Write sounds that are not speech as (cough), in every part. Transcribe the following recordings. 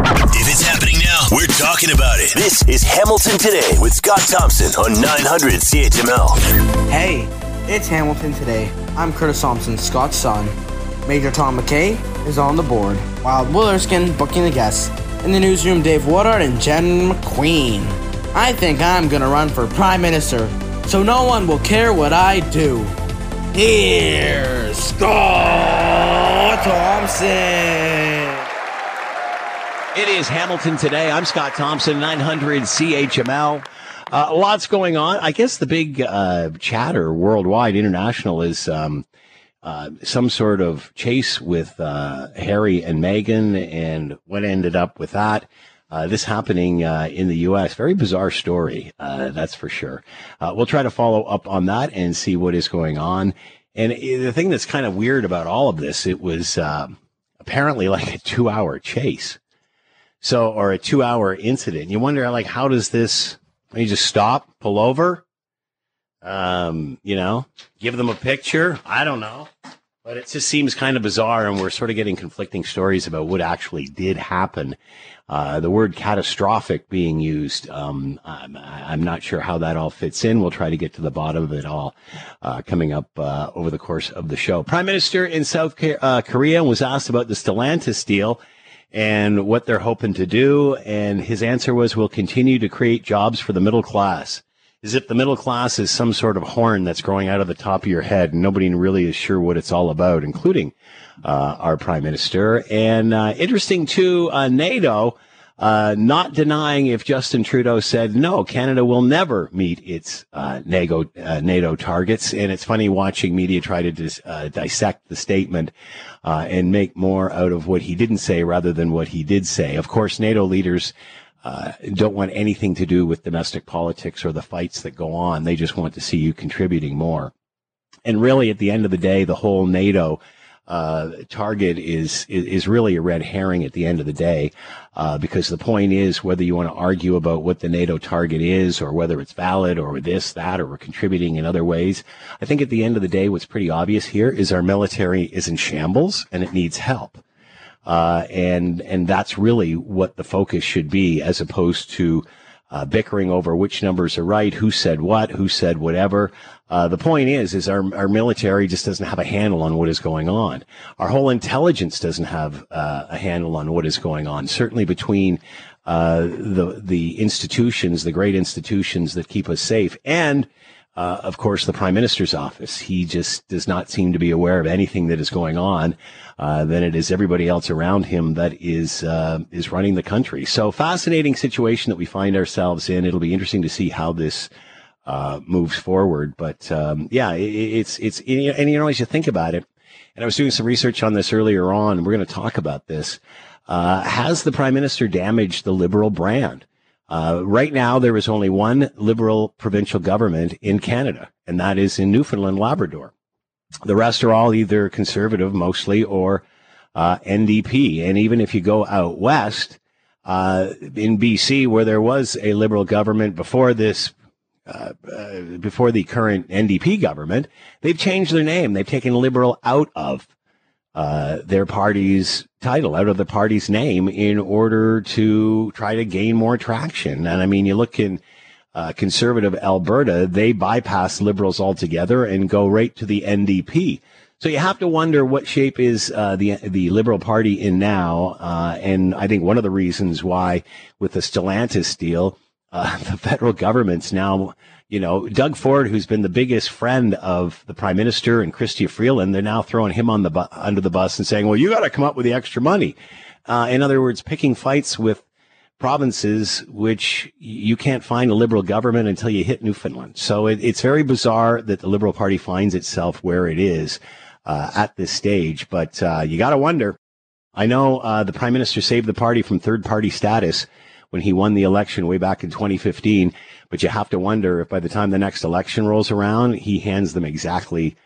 If it's happening now, we're talking about it. This is Hamilton Today with Scott Thompson on 900 CHML. Hey, it's Hamilton Today. I'm Curtis Thompson, Scott's son. Major Tom McKay is on the board, while Will Erskine booking the guests. In the newsroom, Dave Woodard and Jen McQueen. I think I'm gonna run for Prime Minister, so no one will care what I do. Here's Scott Thompson. It is Hamilton today. I'm Scott Thompson, 900 CHML. Uh, lots going on. I guess the big uh, chatter worldwide, international, is um, uh, some sort of chase with uh, Harry and Meghan and what ended up with that. Uh, this happening uh, in the U.S. Very bizarre story, that's for sure. we'll try to follow up on that and see what is going on. And the thing that's kind of weird about all of this, it was apparently like a two-hour chase. So, or a two hour incident. You wonder, like, how does this, you just stop, pull over, um, you know, give them a picture? I don't know. But it just seems kind of bizarre, and we're sort of getting conflicting stories about what actually did happen. Uh, the word catastrophic being used, um, I'm, I'm, not sure how that all fits in. We'll try to get to the bottom of it all uh, coming up uh, over the course of the show. Prime Minister in South uh, Korea was asked about the Stellantis deal and what they're hoping to do. And his answer was, we'll continue to create jobs for the middle class. As if the middle class is some sort of horn that's growing out of the top of your head. And nobody really is sure what it's all about, including uh, our prime minister. And uh, interesting too, uh, NATO uh, not denying if Justin Trudeau said no, Canada will never meet its uh, NATO, uh, NATO targets. And it's funny watching media try to dis, uh, dissect the statement uh, and make more out of what he didn't say rather than what he did say. Of course, NATO leaders. Uh, don't want anything to do with domestic politics or the fights that go on. They just want to see you contributing more. And really, at the end of the day, the whole NATO uh, target is, is, really a red herring at the end of the day, uh, because the point is whether you want to argue about what the NATO target is, or whether it's valid, or this, that, or we're contributing in other ways. I think at the end of the day, what's pretty obvious here is our military is in shambles and it needs help. Uh, and and that's really what the focus should be, as opposed to uh, bickering over which numbers are right, who said what, who said whatever. Uh, the point is, is our, our military just doesn't have a handle on what is going on. Our whole intelligence doesn't have uh, a handle on what is going on. Certainly between uh, the the institutions, the great institutions that keep us safe, and uh, of course, the prime minister's office. He just does not seem to be aware of anything that is going on. Uh, than it is everybody else around him that is uh, is running the country. So fascinating situation that we find ourselves in. It'll be interesting to see how this uh, moves forward. But um, yeah, it, it's it's and you know as you think about it, and I was doing some research on this earlier on. We're going to talk about this. Uh, has the prime minister damaged the liberal brand? Uh, right now, there is only one liberal provincial government in Canada, and that is in Newfoundland, Labrador. The rest are all either conservative mostly or uh, NDP. And even if you go out west, uh, in BC, where there was a liberal government before this, uh, uh before the current NDP government, they've changed their name. They've taken liberal out of uh, their party's title, out of the party's name, in order to try to gain more traction. And I mean, you look in uh, conservative Alberta, they bypass liberals altogether and go right to the NDP. So you have to wonder what shape is uh, the the Liberal Party in now, uh, and I think one of the reasons why, with the Stellantis deal, uh, (laughs) the federal government's now, you know, Doug Ford, who's been the biggest friend of the Prime Minister and Chrystia Freeland, they're now throwing him on the bu- under the bus and saying, "Well, you got to come up with the extra money." Uh, in other words, picking fights with provinces which you can't find a liberal government until you hit Newfoundland. So it, it's very bizarre that the Liberal Party finds itself where it is uh, at this stage. But uh, you got to wonder. I know uh, the Prime Minister saved the party from third party status when he won the election way back in 2015. But you have to wonder if by the time the next election rolls around, he hands them exactly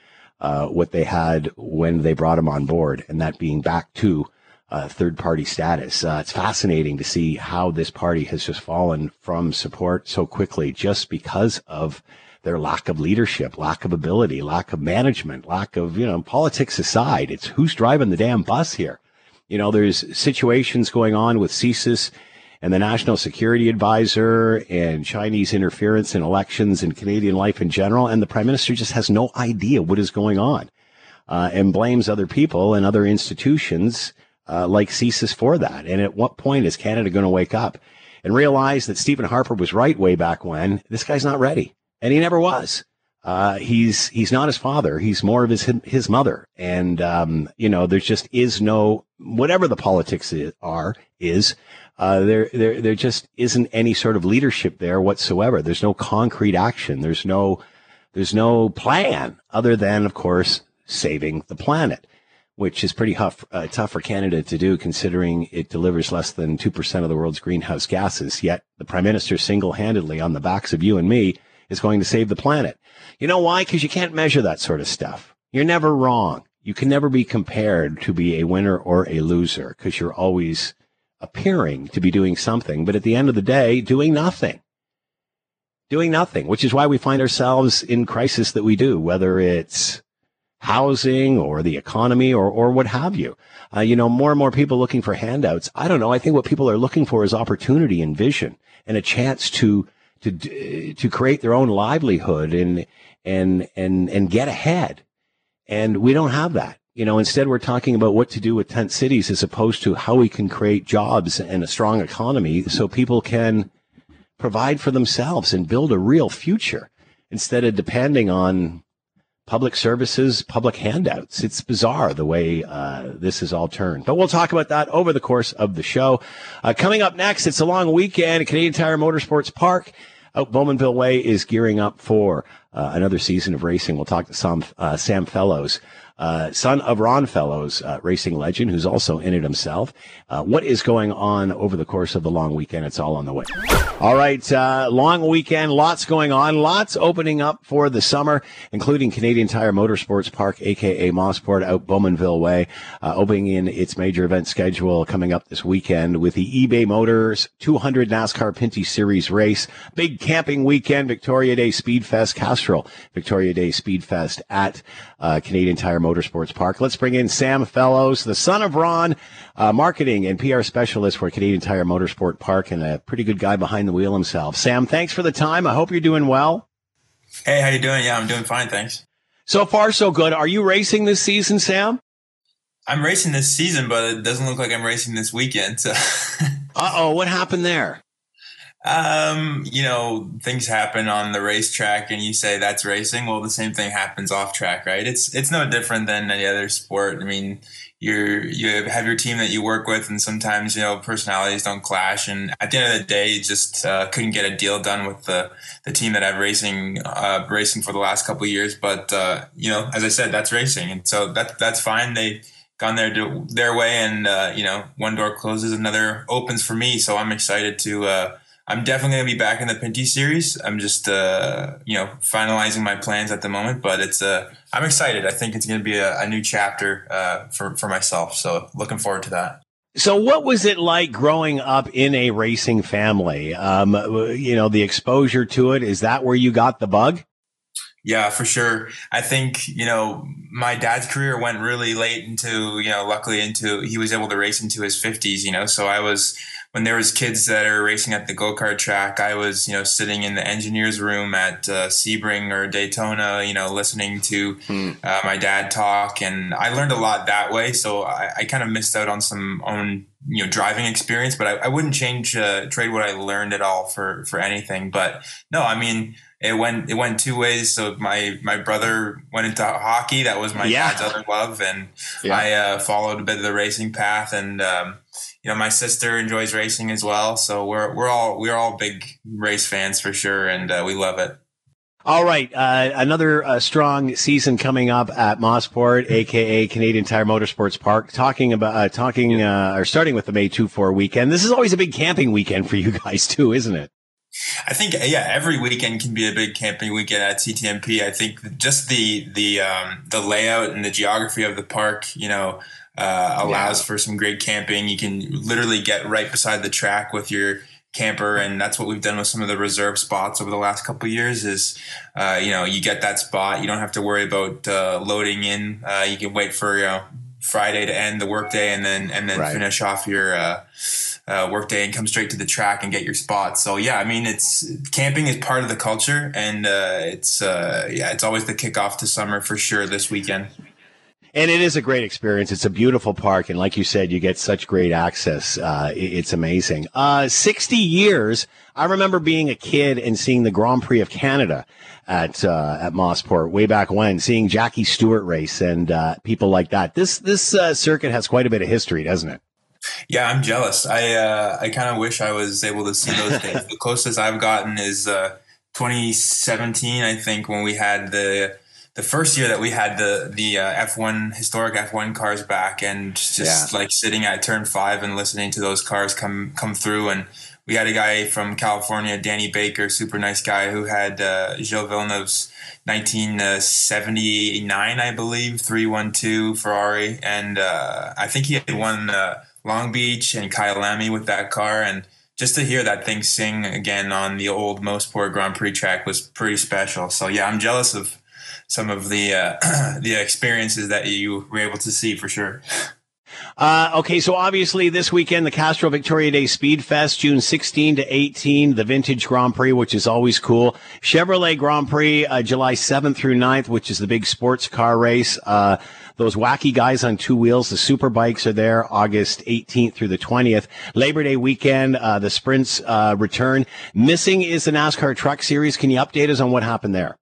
uh, what they had when they brought him on board, and that being back to uh, third party status. Uh, it's fascinating to see how this party has just fallen from support so quickly just because of their lack of leadership, lack of ability, lack of management, lack of, you know, politics aside. It's who's driving the damn bus here. You know, there's situations going on with CSIS and the National Security Advisor and Chinese interference in elections and Canadian life in general. And the Prime Minister just has no idea what is going on uh, and blames other people and other institutions uh, like CSIS for that. And at what point is Canada going to wake up and realize that Stephen Harper was right way back when? This guy's not ready. And he never was. Uh, he's he's not his father. He's more of his his mother, and um, you know, there just is no whatever the politics is, are is uh, there there there just isn't any sort of leadership there whatsoever. There's no concrete action. There's no there's no plan other than, of course, saving the planet, which is pretty tough uh, tough for Canada to do, considering it delivers less than two percent of the world's greenhouse gases. Yet the prime minister single handedly on the backs of you and me is going to save the planet. You know why? Because you can't measure that sort of stuff. You're never wrong. You can never be compared to be a winner or a loser because you're always appearing to be doing something, but at the end of the day, doing nothing. Doing nothing, which is why we find ourselves in crisis that we do, whether it's housing or the economy or, or what have you. Uh, you know, more and more people looking for handouts. I don't know. I think what people are looking for is opportunity and vision and a chance to to to create their own livelihood and and and and get ahead. And we don't have that. You know, instead we're talking about what to do with tent cities as opposed to how we can create jobs and a strong economy so people can provide for themselves and build a real future instead of depending on public services, public handouts. It's bizarre the way uh, this is all turned. But we'll talk about that over the course of the show. Uh, coming up next, it's a long weekend at Canadian Tire Motorsports Park out Bowmanville Way is gearing up for uh, another season of racing. We'll talk to Sam, uh, Sam Fellows uh, son of Ron Fellows, uh, racing legend, who's also in it himself. Uh, what is going on over the course of the long weekend? It's all on the way. All right, uh, long weekend, lots going on, lots opening up for the summer, including Canadian Tire Motorsports Park, aka Mosport, out Bowmanville Way, uh, opening in its major event schedule coming up this weekend with the eBay Motors 200 NASCAR Pinty Series race, big camping weekend, Victoria Day Speed Fest, Castrol, Victoria Day Speed Fest at uh, Canadian Tire Motorsports Park. Let's bring in Sam Fellows, the son of Ron, uh, marketing and PR specialist for Canadian Tire Motorsport Park, and a pretty good guy behind the wheel himself. Sam, thanks for the time. I hope you're doing well. Hey, how you doing? Yeah, I'm doing fine, thanks. So far, so good. Are you racing this season, Sam? I'm racing this season, but it doesn't look like I'm racing this weekend. So. (laughs) uh oh, what happened there? Um, you know, things happen on the racetrack and you say that's racing. Well, the same thing happens off track, right? It's it's no different than any other sport. I mean, you're you have your team that you work with and sometimes, you know, personalities don't clash and at the end of the day, you just uh, couldn't get a deal done with the the team that I've racing uh, racing for the last couple of years, but uh, you know, as I said, that's racing. And so that that's fine. They gone their their way and uh, you know, one door closes, another opens for me, so I'm excited to uh I'm definitely going to be back in the Pinty series. I'm just, uh, you know, finalizing my plans at the moment, but it's, uh, I'm excited. I think it's going to be a, a new chapter, uh, for, for myself. So looking forward to that. So, what was it like growing up in a racing family? Um, you know, the exposure to it, is that where you got the bug? Yeah, for sure. I think, you know, my dad's career went really late into, you know, luckily into, he was able to race into his 50s, you know, so I was, when there was kids that are racing at the go-kart track, I was, you know, sitting in the engineer's room at uh, Sebring or Daytona, you know, listening to hmm. uh, my dad talk. And I learned a lot that way. So I, I kind of missed out on some own, you know, driving experience, but I, I wouldn't change, uh, trade what I learned at all for, for anything. But no, I mean, it went it went two ways. So my my brother went into hockey. That was my yeah. dad's other love, and yeah. I uh, followed a bit of the racing path. And um, you know, my sister enjoys racing as well. So we're we're all we're all big race fans for sure, and uh, we love it. All right, uh, another uh, strong season coming up at Mosport, aka Canadian Tire Motorsports Park. Talking about uh, talking uh, or starting with the May two four weekend. This is always a big camping weekend for you guys too, isn't it? I think yeah, every weekend can be a big camping weekend at CTMP. I think just the the um, the layout and the geography of the park, you know, uh, allows yeah. for some great camping. You can literally get right beside the track with your camper, and that's what we've done with some of the reserve spots over the last couple years. Is uh, you know you get that spot, you don't have to worry about uh, loading in. Uh, you can wait for you know Friday to end the workday, and then and then Right. finish off your uh, uh, workday and come straight to the track and get your spot. So yeah, I mean, it's camping is part of the culture, and uh, it's uh, yeah, it's always the kickoff to summer for sure this weekend. And it is a great experience. It's a beautiful park. And like you said, you get such great access. Uh, it's amazing. Uh, 60 years. I remember being a kid and seeing the Grand Prix of Canada at, uh, at Mosport way back when, seeing Jackie Stewart race and, uh, people like that. This, this, uh, circuit has quite a bit of history, doesn't it? Yeah, I'm jealous. I uh, I kind of wish I was able to see those days. the closest I've gotten is uh, 2017, I think, when we had the the first year that we had the the uh, F1 historic F1 cars back, and just Yeah. like sitting at turn five and listening to those cars come come through. And we had a guy from California, Danny Baker, super nice guy, who had uh, Gilles Villeneuve's 1979, I believe, 312 Ferrari, and uh, I think he had won uh, Long Beach and Kyalami with that car, and just to hear that thing sing again on the old Mosport Grand Prix track was pretty special. So yeah, I'm jealous of some of the uh, (clears throat) the experiences that you were able to see for sure. Uh, okay, so obviously this weekend, the Castrol Victoria Day Speed Fest, June 16 to 18, the Vintage Grand Prix, which is always cool. Chevrolet Grand Prix, uh, July 7th through 9th, which is the big sports car race. Uh, those wacky guys on two wheels, the super bikes are there August 18th through the 20th. Labor Day weekend, uh, the sprints, uh, return. Missing is the NASCAR Truck Series. Can you update us on what happened there?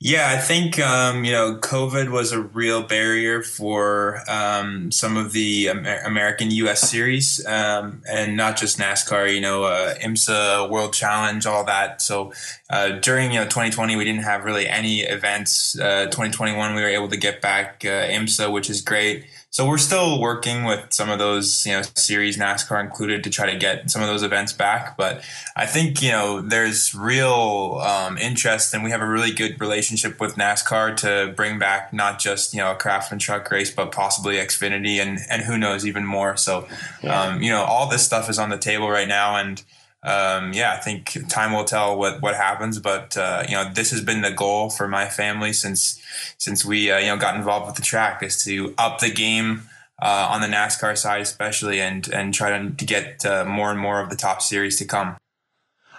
Yeah, I think um, you know COVID was a real barrier for um, some of the Amer- American U.S. series, um, and not just NASCAR. You know, uh, IMSA, World Challenge, all that. So uh, during you know 2020, we didn't have really any events. Uh, 2021, we were able to get back uh, IMSA, which is great. So we're still working with some of those, you know, series NASCAR included to try to get some of those events back. But I think you know there's real um, interest, and we have a really good relationship with NASCAR to bring back not just you know a Craftsman truck race, but possibly Xfinity, and and who knows even more. So um, you know all this stuff is on the table right now, and um, yeah, I think time will tell what what happens. But uh, you know, this has been the goal for my family since since we uh, you know got involved with the track is to up the game uh, on the NASCAR side, especially, and and try to, to get uh, more and more of the top series to come.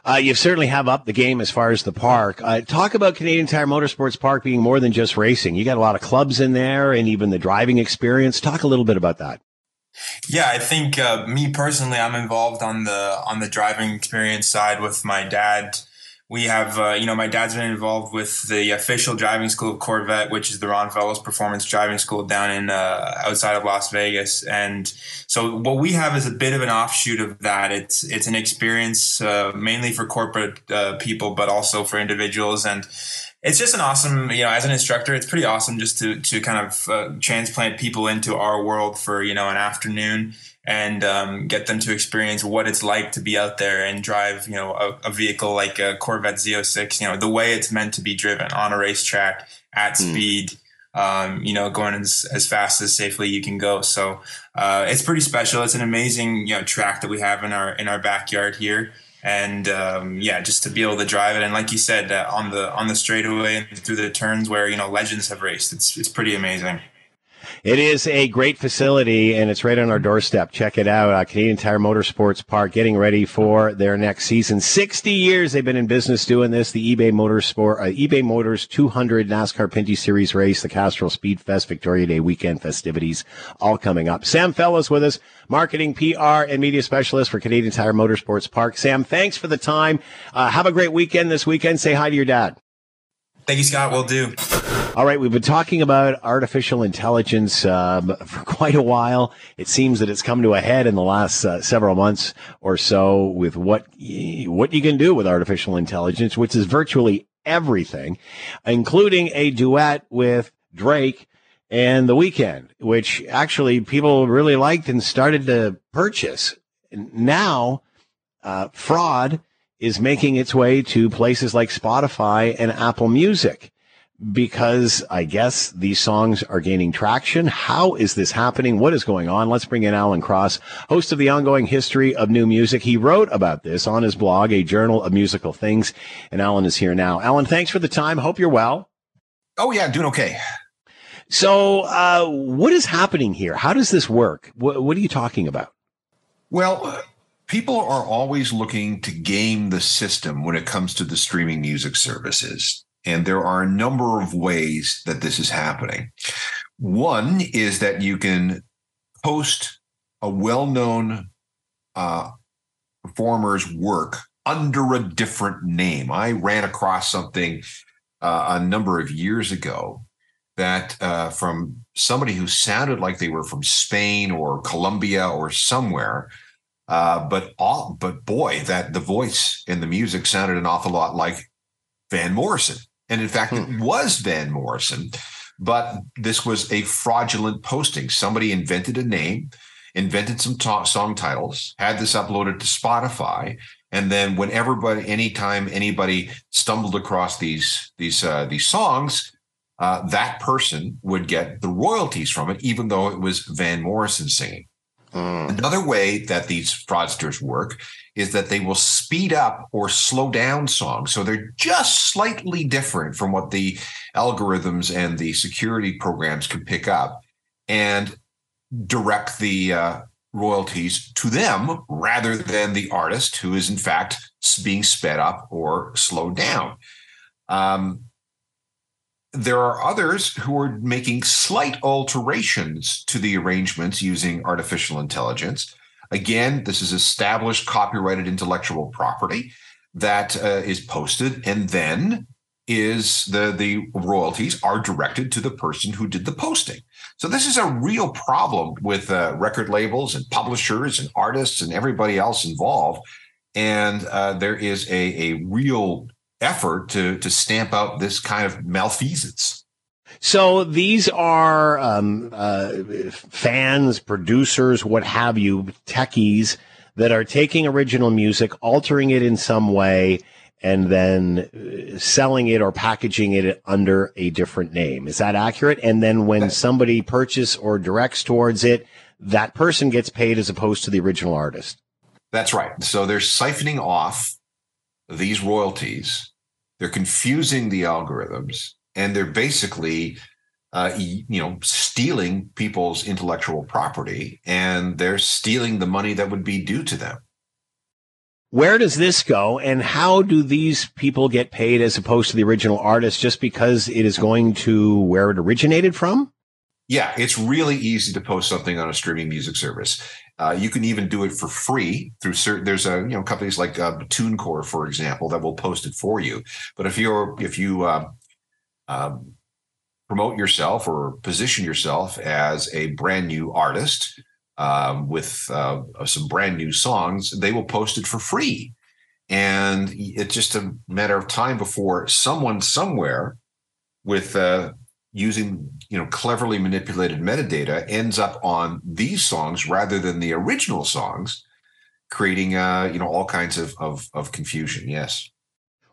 Uh, you certainly have upped the game as far as the park. Uh, talk about Canadian Tire Motorsports Park being more than just racing. You got a lot of clubs in there and even the driving experience. Talk a little bit about that. Yeah, I think uh, me personally, I'm involved on the on the driving experience side with my dad. We have, uh, you know, my dad's been involved with the official driving school of Corvette, which is the Ron Fellows Performance Driving School down in uh, outside of Las Vegas. And so, what we have is a bit of an offshoot of that. It's it's an experience uh, mainly for corporate uh, people, but also for individuals. And it's just an awesome, you know, as an instructor, it's pretty awesome just to to kind of uh, transplant people into our world for you know an afternoon and um, get them to experience what it's like to be out there and drive, you know, a, a vehicle like a Corvette Z06, you know, the way it's meant to be driven on a racetrack at speed. Um, you know, going as, as fast as safely you can go. So uh, it's pretty special. It's an amazing, you know, track that we have in our in our backyard here and um, yeah, just to be able to drive it, and like you said, uh, on the on the straightaway and through the turns where you know legends have raced, it's it's pretty amazing. It is a great facility and it's right on our doorstep. Check it out. Uh, Canadian Tire Motorsports Park getting ready for their next season. 60 years they've been in business doing this. The eBay Motorsport, uh, eBay Motors 200 NASCAR Pinty Series race, the Castrol Speed Fest, Victoria Day weekend festivities, all coming up. Sam Fellows with us, marketing, PR, and media specialist for Canadian Tire Motorsports Park. Sam, thanks for the time. Uh, have a great weekend this weekend. Say hi to your dad. Thank you, Scott. Will do. All right, we've been talking about artificial intelligence um, (laughs) for quite a while. It seems that it's come to a head in the last uh, several months or so with what what you can do with artificial intelligence, which is virtually everything, including a duet with Drake and The Weeknd, which actually people really liked and started to purchase. Now, uh, fraud is making its way to places like Spotify and Apple Music because I guess these songs are gaining traction. How is this happening? What is going on? Let's bring in Alan Cross, host of the ongoing history of new music. He wrote about this on his blog, A Journal of Musical Things. And Alan is here now. Alan, thanks for the time. Hope you're well. Oh yeah, doing okay. So, uh, what is happening here? How does this work? What, what are you talking about? Well, people are always looking to game the system when it comes to the streaming music services. And there are a number of ways that this is happening. One is that you can post a well known uh, performer's work under a different name. I ran across something uh, a number of years ago that uh, from somebody who sounded like they were from Spain or Colombia or somewhere. Uh, but all, but boy, that the voice and the music sounded an awful lot like Van Morrison, and in fact, hmm. it was Van Morrison. But this was a fraudulent posting. Somebody invented a name, invented some song titles, had this uploaded to Spotify, and then when everybody, anytime anybody stumbled across these these uh, these songs, uh, that person would get the royalties from it, even though it was Van Morrison singing. Mm. Another way that these fraudsters work is that they will speed up or slow down songs. So they're just slightly different from what the algorithms and the security programs can pick up and direct the uh, royalties to them rather than the artist who is, in fact, being sped up or slowed down. Um, there are others who are making slight alterations to the arrangements using artificial intelligence. Again, this is established copyrighted intellectual property that uh, is posted, and then is the the royalties are directed to the person who did the posting. So this is a real problem with uh, record labels and publishers and artists and everybody else involved. And uh, there is a, a real effort to to stamp out this kind of malfeasance. So these are um, uh, fans, producers, what have you, techies that are taking original music, altering it in some way, and then uh, selling it or packaging it under a different name. Is that accurate? And then when somebody purchases or directs towards it, that person gets paid as opposed to the original artist. That's right. So they're siphoning off these royalties. They're confusing the algorithms, and they're basically, uh, you know, stealing people's intellectual property, and they're stealing the money that would be due to them. Where does this go, and how do these people get paid as opposed to the original artist? Just because it is going to where it originated from? Yeah, it's really easy to post something on a streaming music service. Uh, you can even do it for free through certain. There's a you know companies like uh, TuneCore, for example, that will post it for you. But if you're if you uh, um, promote yourself or position yourself as a brand new artist um, with uh, some brand new songs, they will post it for free, and it's just a matter of time before someone somewhere with uh, using you know cleverly manipulated metadata ends up on these songs rather than the original songs creating uh you know all kinds of of, of confusion. Yes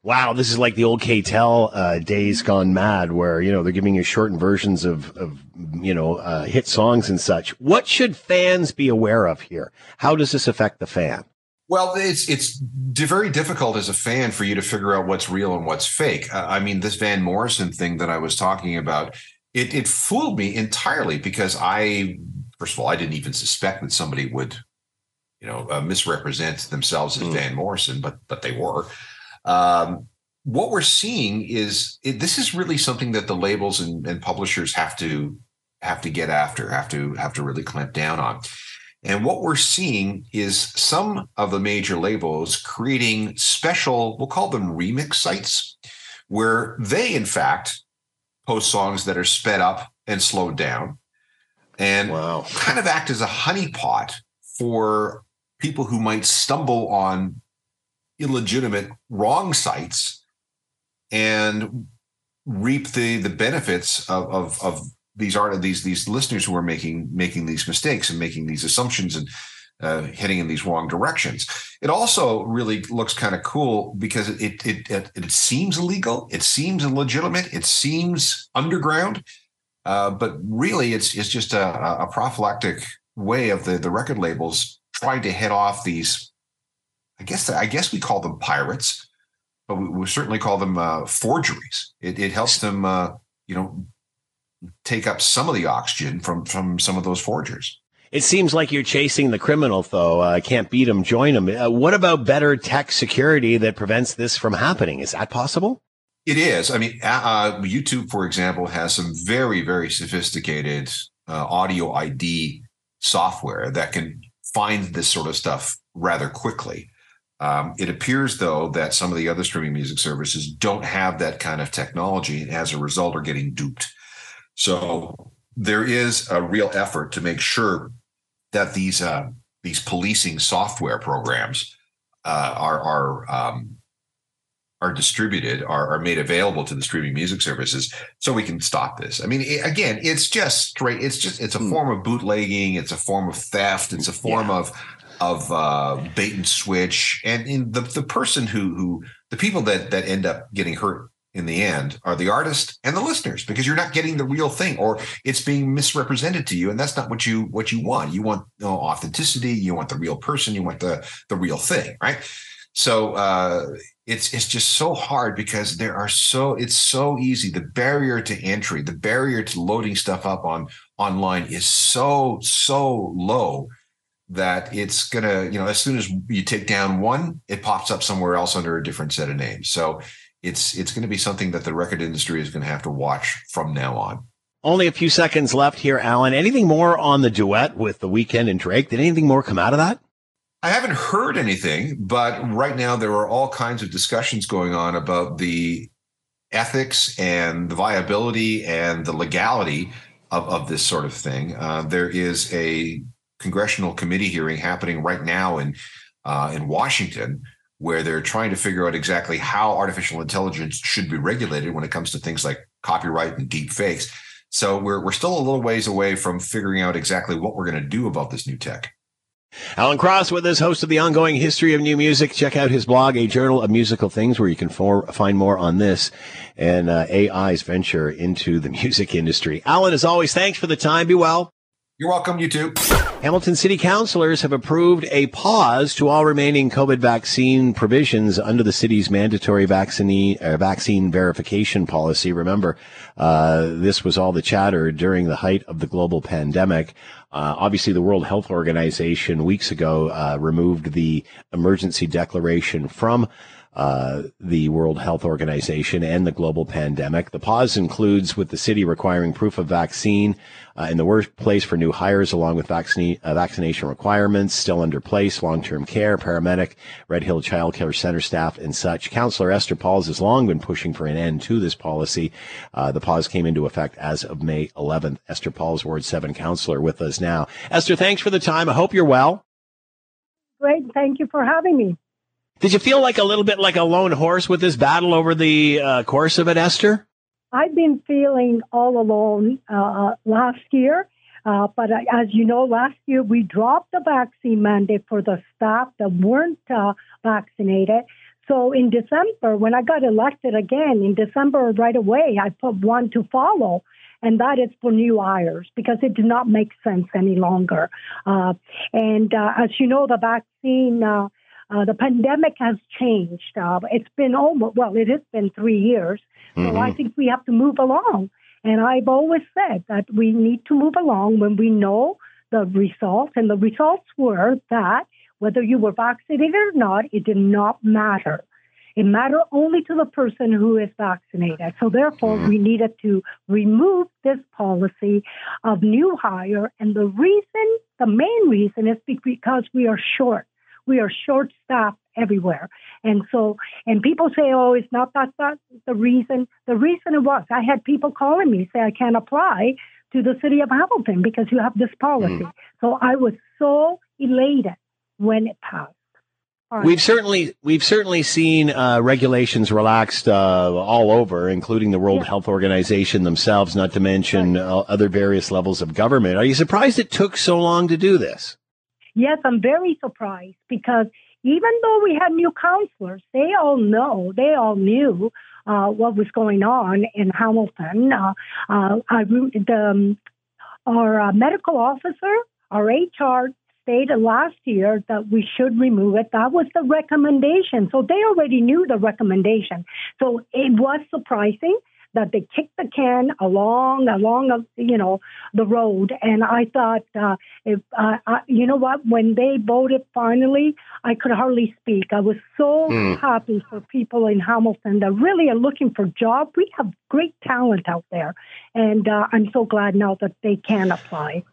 wow this is like the old K-tel uh, days gone mad where you know they're giving you shortened versions of of you know uh, hit songs and such what should fans be aware of here how does this affect the fan well, it's it's very difficult as a fan for you to figure out what's real and what's fake. Uh, I mean, this Van Morrison thing that I was talking about, it it fooled me entirely because I, first of all, I didn't even suspect that somebody would, you know, uh, misrepresent themselves as mm. Van Morrison, but but they were. Um, what we're seeing is it, this is really something that the labels and, and publishers have to have to get after, have to have to really clamp down on and what we're seeing is some of the major labels creating special, we'll call them remix sites, where they, in fact, post songs that are sped up and slowed down and wow. kind of act as a honeypot for people who might stumble on illegitimate wrong sites and reap the the benefits of, of, of these these these listeners who are making making these mistakes and making these assumptions and uh, heading in these wrong directions. It also really looks kind of cool because it, it it it seems illegal, it seems illegitimate, it seems underground, uh, but really it's it's just a, a prophylactic way of the the record labels trying to head off these. I guess I guess we call them pirates, but we, we certainly call them uh, forgeries. It, it helps them, uh, you know, take up some of the oxygen from from some of those forgers. It seems like you're chasing the criminal, though. Uh, can't beat them, join them. Uh, what about better tech security that prevents this from happening? Is that possible? It is. I mean, uh, YouTube, for example, has some very, very sophisticated uh, audio ID software that can find this sort of stuff rather quickly. Um, it appears, though, that some of the other streaming music services don't have that kind of technology, and as a result, are getting duped. So there is a real effort to make sure that these uh, these policing software programs uh, are are um, are distributed, are, are made available to the streaming music services, so we can stop this. I mean, it, again, it's just straight. It's just it's a hmm. form of bootlegging. It's a form of theft. It's a form yeah. of of uh, bait and switch, and in the the person who who the people that that end up getting hurt in the end are the artist and the listeners because you're not getting the real thing or it's being misrepresented to you and that's not what you what you want. You want you know, authenticity you want the real person you want the the real thing right? So uh it's it's just so hard because there are so it's so easy. The barrier to entry the barrier to loading stuff up on online is so so low that it's gonna, you know, as soon as you take down one, it pops up somewhere else under a different set of names. So it's it's going to be something that the record industry is going to have to watch from now on. Only a few seconds left here, Alan. Anything more on the duet with the Weeknd and Drake? Did anything more come out of that? I haven't heard anything, but right now there are all kinds of discussions going on about the ethics and the viability and the legality of, of this sort of thing. Uh, there is a congressional committee hearing happening right now in uh, in Washington, where they're trying to figure out exactly how artificial intelligence should be regulated when it comes to things like copyright and deep fakes. So we're we're still a little ways away from figuring out exactly what we're going to do about this new tech. Alan Cross with us, host of the ongoing history of new music. Check out his blog, A Journal of Musical Things, where you can for, find more on this and uh, AI's venture into the (laughs) music industry. Alan, as always, thanks for the time. Be well. You're welcome, you too. Hamilton City Councilors have approved a pause to all remaining COVID vaccine provisions under the city's mandatory vaccine, uh, vaccine verification policy. Remember, uh, this was all the chatter during the height of the global pandemic. Uh, obviously, the World Health Organization weeks ago uh, removed the emergency declaration from uh, the World Health Organization and the global pandemic. The pause includes with the city requiring proof of vaccine uh, in the workplace for new hires, along with vaccine, uh, vaccination requirements still under place, long-term care, paramedic, Red Hill Child Care Center staff, and such. Councillor Esther Pauls has long been pushing for an end to this policy. Uh, the pause came into effect as of May 11th. Esther Pauls, Ward 7 councillor, with us now. Esther, thanks for the time. I hope you're well. Great. Thank you for having me. Did you feel like a little bit like a lone horse with this battle over the uh, course of it, Esther? I've been feeling all alone uh, last year. Uh, but as you know, last year we dropped the vaccine mandate for the staff that weren't uh, vaccinated. So in December, when I got elected again, in December right away, I put one to follow, and that is for new hires because it did not make sense any longer. Uh, and uh, as you know, the vaccine uh, uh, the pandemic has changed. Uh, it's been almost, well, it has been three years. So mm-hmm. I think we have to move along. And I've always said that we need to move along when we know the results. And the results were that whether you were vaccinated or not, it did not matter. It mattered only to the person who is vaccinated. So therefore, mm-hmm. we needed to remove this policy of new hire. And the reason, the main reason is because we are short we are short staffed everywhere. And so, and people say, oh, it's not that, that's the reason. The reason it was, I had people calling me say I can't apply to the city of Hamilton because you have this policy. Mm. So I was so elated when it passed. Right. We've certainly we've certainly seen uh, regulations relaxed uh, all over, including the World yeah. Health Organization themselves, not to mention right. uh, other various levels of government. Are you surprised it took so long to do this? Yes, I'm very surprised because even though we had new councilors, they all know, they all knew uh, what was going on in Hamilton. Uh, uh, the, um, our uh, medical officer, our HR stated last year that we should remove it. That was the recommendation. So they already knew the recommendation. So it was surprising that they kicked the can along, along, you know, the road. And I thought, uh, if, uh, I, you know what, when they voted finally, I could hardly speak. I was so mm. happy for people in Hamilton that really are looking for jobs. We have great talent out there. And uh, I'm so glad now that they can apply.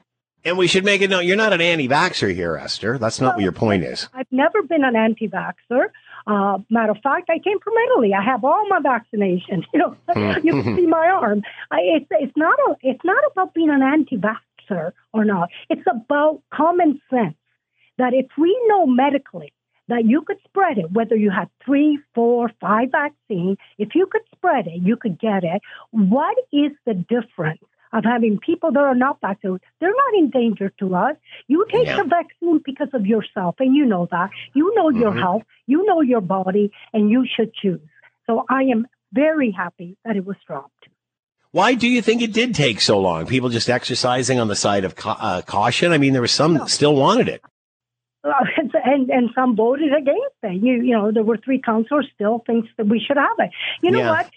And we should make it known you're not an anti-vaxxer here, Esther. That's not well, what your point is. I've never been an anti-vaxxer. Uh, matter of fact, I came from Italy. I have all my vaccinations. (laughs) You know, hmm. you can see my arm. I, it's it's not a it's not about being an anti-vaxxer or not. It's about common sense that if we know medically that you could spread it, whether you had three, four, five vaccines, if you could spread it, you could get it. What is the difference of having people that are not vaccinated. They're not in danger to us. You take yeah. the vaccine because of yourself, and you know that. You know your mm-hmm. health, you know your body, and you should choose. So I am very happy that it was dropped. Why do you think it did take so long? People just exercising on the side of ca- uh, caution. I mean, there was some no. still wanted it. Uh, (laughs) and and some voted against it. You you know there were three councilors still thinks that we should have it. You know yeah. what?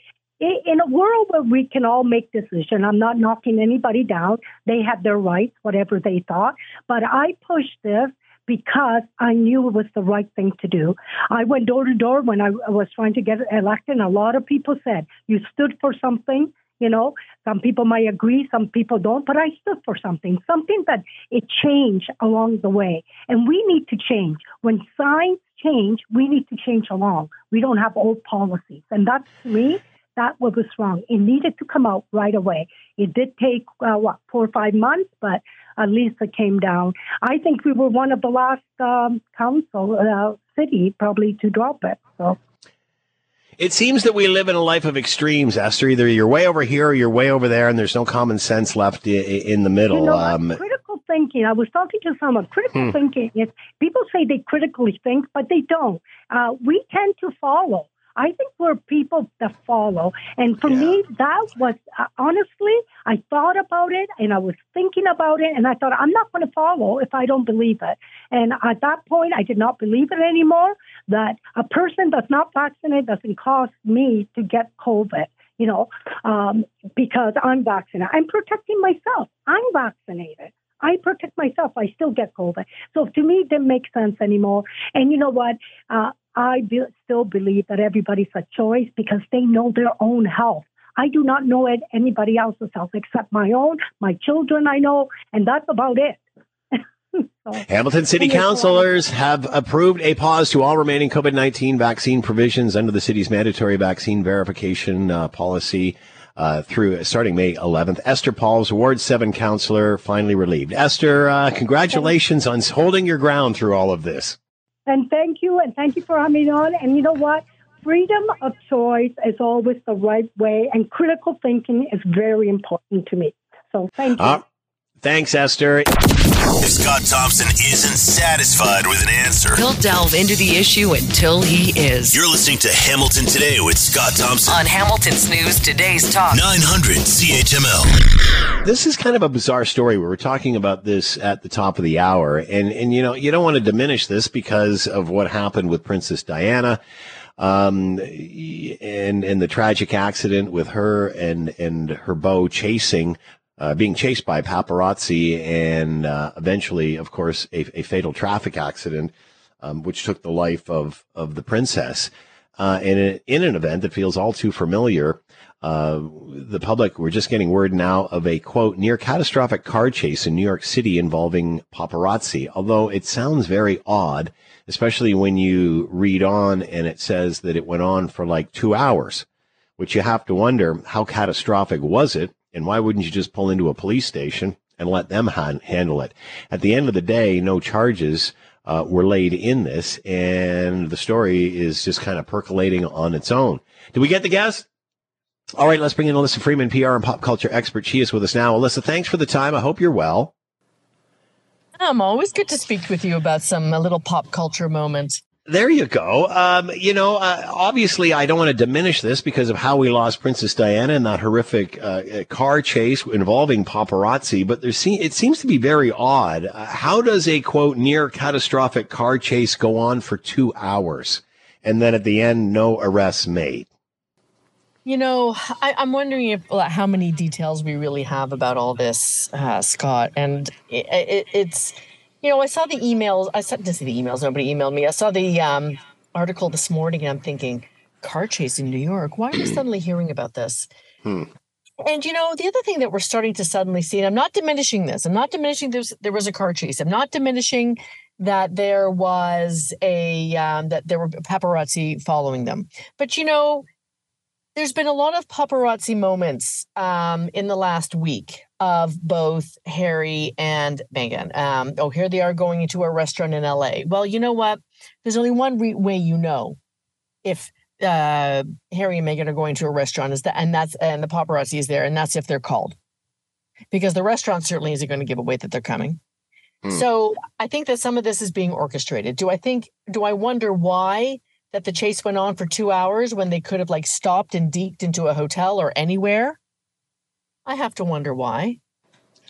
In a world where we can all make decisions, I'm not knocking anybody down. They have their rights, whatever they thought. But I pushed this because I knew it was the right thing to do. I went door to door when I was trying to get elected, and a lot of people said, You stood for something. You know, some people might agree, some people don't, but I stood for something, something that it changed along the way. And we need to change. When signs change, we need to change along. We don't have old policies. And that's me that was wrong. It needed to come out right away. It did take, uh, what, four or five months, but at least it came down. I think we were one of the last um, council, uh, city probably to drop it. So. It seems that we live in a life of extremes, Esther. Either you're way over here or you're way over there, and there's no common sense left in the middle. You know, um, critical thinking. I was talking to someone. Critical hmm. thinking is people say they critically think, but they don't. Uh, we tend to follow. I think we're people that follow. And for yeah. me, that was uh, honestly, I thought about it and I was thinking about it and I thought, I'm not going to follow if I don't believe it. And at that point, I did not believe it anymore that a person that's not vaccinated doesn't cause me to get COVID. You know, um, because I'm vaccinated. I'm protecting myself. I'm vaccinated. I protect myself. I still get COVID. So to me, it didn't make sense anymore. And you know what? Uh, I be- still believe that everybody's a choice because they know their own health. I do not know it, anybody else's health except my own, my children I know, and that's about it. (laughs) so, Hamilton City Councilors have approved a pause to all remaining COVID 19 vaccine provisions under the city's mandatory vaccine verification uh, policy. Uh, through starting May 11th. Esther Pauls, Ward 7 councilor, finally relieved. Esther, uh, congratulations on holding your ground through all of this. And thank you, and thank you for having on. And you know what? Freedom of choice is always the right way, and critical thinking is very important to me. So thank you. Uh, thanks, Esther. If Scott Thompson isn't satisfied with an answer, he'll delve into the issue until he is. You're listening to Hamilton Today with Scott Thompson on Hamilton's News Today's Talk 900 CHML. This is kind of a bizarre story. We were talking about this at the top of the hour, and and you know you don't want to diminish this because of what happened with Princess Diana um, and and the tragic accident with her and and her beau chasing uh, being chased by paparazzi and uh, eventually, of course, a, a fatal traffic accident, um, which took the life of, of the princess. Uh, and in, in, an event that feels all too familiar, uh, the public, we're just getting word now of a quote, near catastrophic car chase in New York City involving paparazzi. Although it sounds very odd, especially when you read on and it says that it went on for like two hours, which you have to wonder how catastrophic was it? And why wouldn't you just pull into a police station and let them ha- handle it? At the end of the day, no charges uh, were laid in this, and the story is just kind of percolating on its own. Did we get the guest? All right, let's bring in Elissa Freeman, PR and pop culture expert. She is with us now. Elissa, thanks for the time. I hope you're well. I'm always good to speak with you about some a little pop culture moment. There you go. Um, you know, uh, obviously, I don't want to diminish this because of how we lost Princess Diana in that horrific uh, car chase involving paparazzi. But there se- it seems to be very odd. Uh, how does a quote near catastrophic car chase go on for two hours, and then at the end, no arrests made? You know, I, I'm wondering if how many details we really have about all this, uh, Scott. And it, it, it's, you know, I saw the emails. I saw didn't see the emails. Nobody emailed me. I saw the um, article this morning, and I'm thinking, car chase in New York. Why are we suddenly hearing about this? Hmm. And you know, the other thing that we're starting to suddenly see, and I'm not diminishing this. I'm not diminishing there's there was a car chase. I'm not diminishing that there was a um, that there were paparazzi following them. But you know, there's been a lot of paparazzi moments um, in the last week of both Harry and Meghan. Um, oh, here they are going into a restaurant in LA. Well, you know what? There's only one re- way you know if uh, Harry and Meghan are going to a restaurant is that, and that's and the paparazzi is there, and that's if they're called, because the restaurant certainly isn't going to give away that they're coming. Hmm. So I think that some of this is being orchestrated. Do I think? Do I wonder why? that the chase went on for two hours when they could have like stopped and deked into a hotel or anywhere? I have to wonder why.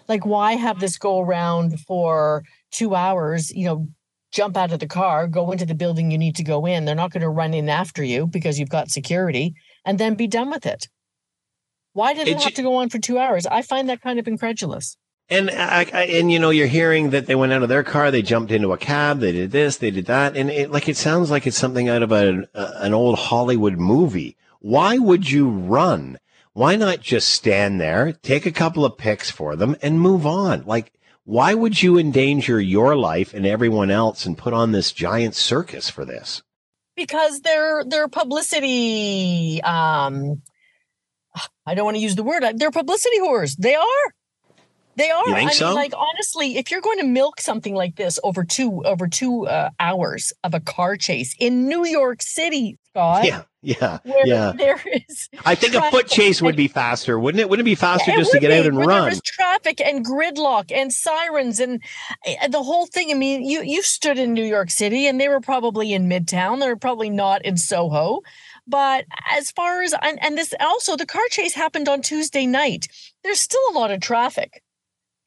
Like, why have mm-hmm. this go around for two hours? You know, jump out of the car, go into the building you need to go in. They're not going to run in after you because you've got security and then be done with it. Why did it, It have to go on for two hours? I find that kind of incredulous. And I, I, and you know, you're hearing that they went out of their car, they jumped into a cab, they did this, they did that, and it like it sounds like it's something out of a, uh, an old Hollywood movie. Why would mm-hmm. you run? Why not just stand there, take a couple of pics for them, and move on? Like, why would you endanger your life and everyone else and put on this giant circus for this? because they're they're publicity um I don't want to use the word they're publicity whores. They are. They are. You think I so? mean like honestly, if you're going to milk something like this over two over 2 uh, hours of a car chase in New York City, Scott, Yeah, yeah, where yeah. (laughs) there is I think a foot chase would be faster, wouldn't it? Wouldn't it be faster It just to get out and run? was traffic and gridlock and sirens and uh, the whole thing. I mean, you you stood in New York City and they were probably in Midtown. They were probably not in Soho. But as far as and, and this also the car chase happened on Tuesday night. There's still a lot of traffic.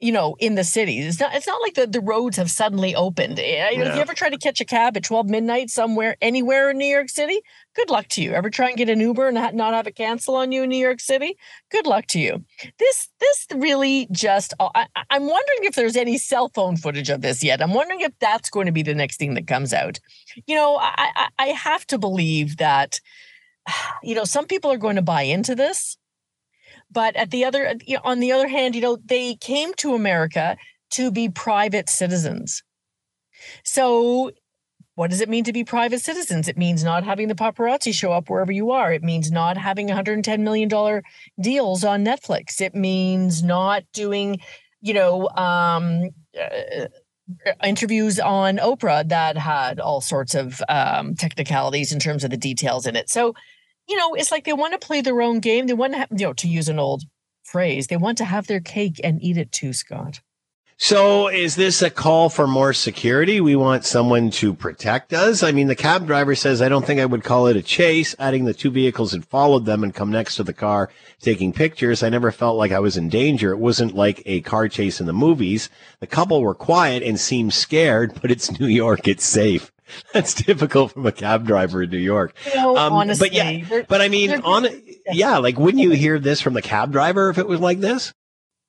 You know, in the city, it's not. It's not like the, the roads have suddenly opened. Eh, You know, if you ever try to catch a cab at twelve midnight somewhere, anywhere in New York City, good luck to you. Ever try and get an Uber and not have it cancel on you in New York City? Good luck to you. This this really just. uh, I- I'm wondering if there's any cell phone footage of this yet. I'm wondering if that's going to be the next thing that comes out. You know, I I, I have to believe that. (sighs) You know, some people are going to buy into this, but at the other, on the other hand, you know, they came to America to be private citizens. So what does it mean to be private citizens? It means not having the paparazzi show up wherever you are. It means not having $110 million deals on Netflix. It means not doing, you know, um, uh, interviews on Oprah that had all sorts of um, technicalities in terms of the details in it. So, you know, it's like they want to play their own game. They want to have, you know, to use an old phrase, they want to have their cake and eat it too, Scott. So is this a call for more security? We want someone to protect us. I mean, the cab driver says, I don't think I would call it a chase. Adding the two vehicles had followed them and come next to the car taking pictures. I never felt like I was in danger. It wasn't like a car chase in the movies. The couple were quiet and seemed scared, (laughs) but it's New York. It's safe. (laughs) That's typical from a cab driver in New York. You know, Um, honestly, but yeah, but I mean, on, yeah, like wouldn't you hear this from the cab driver if it was like this?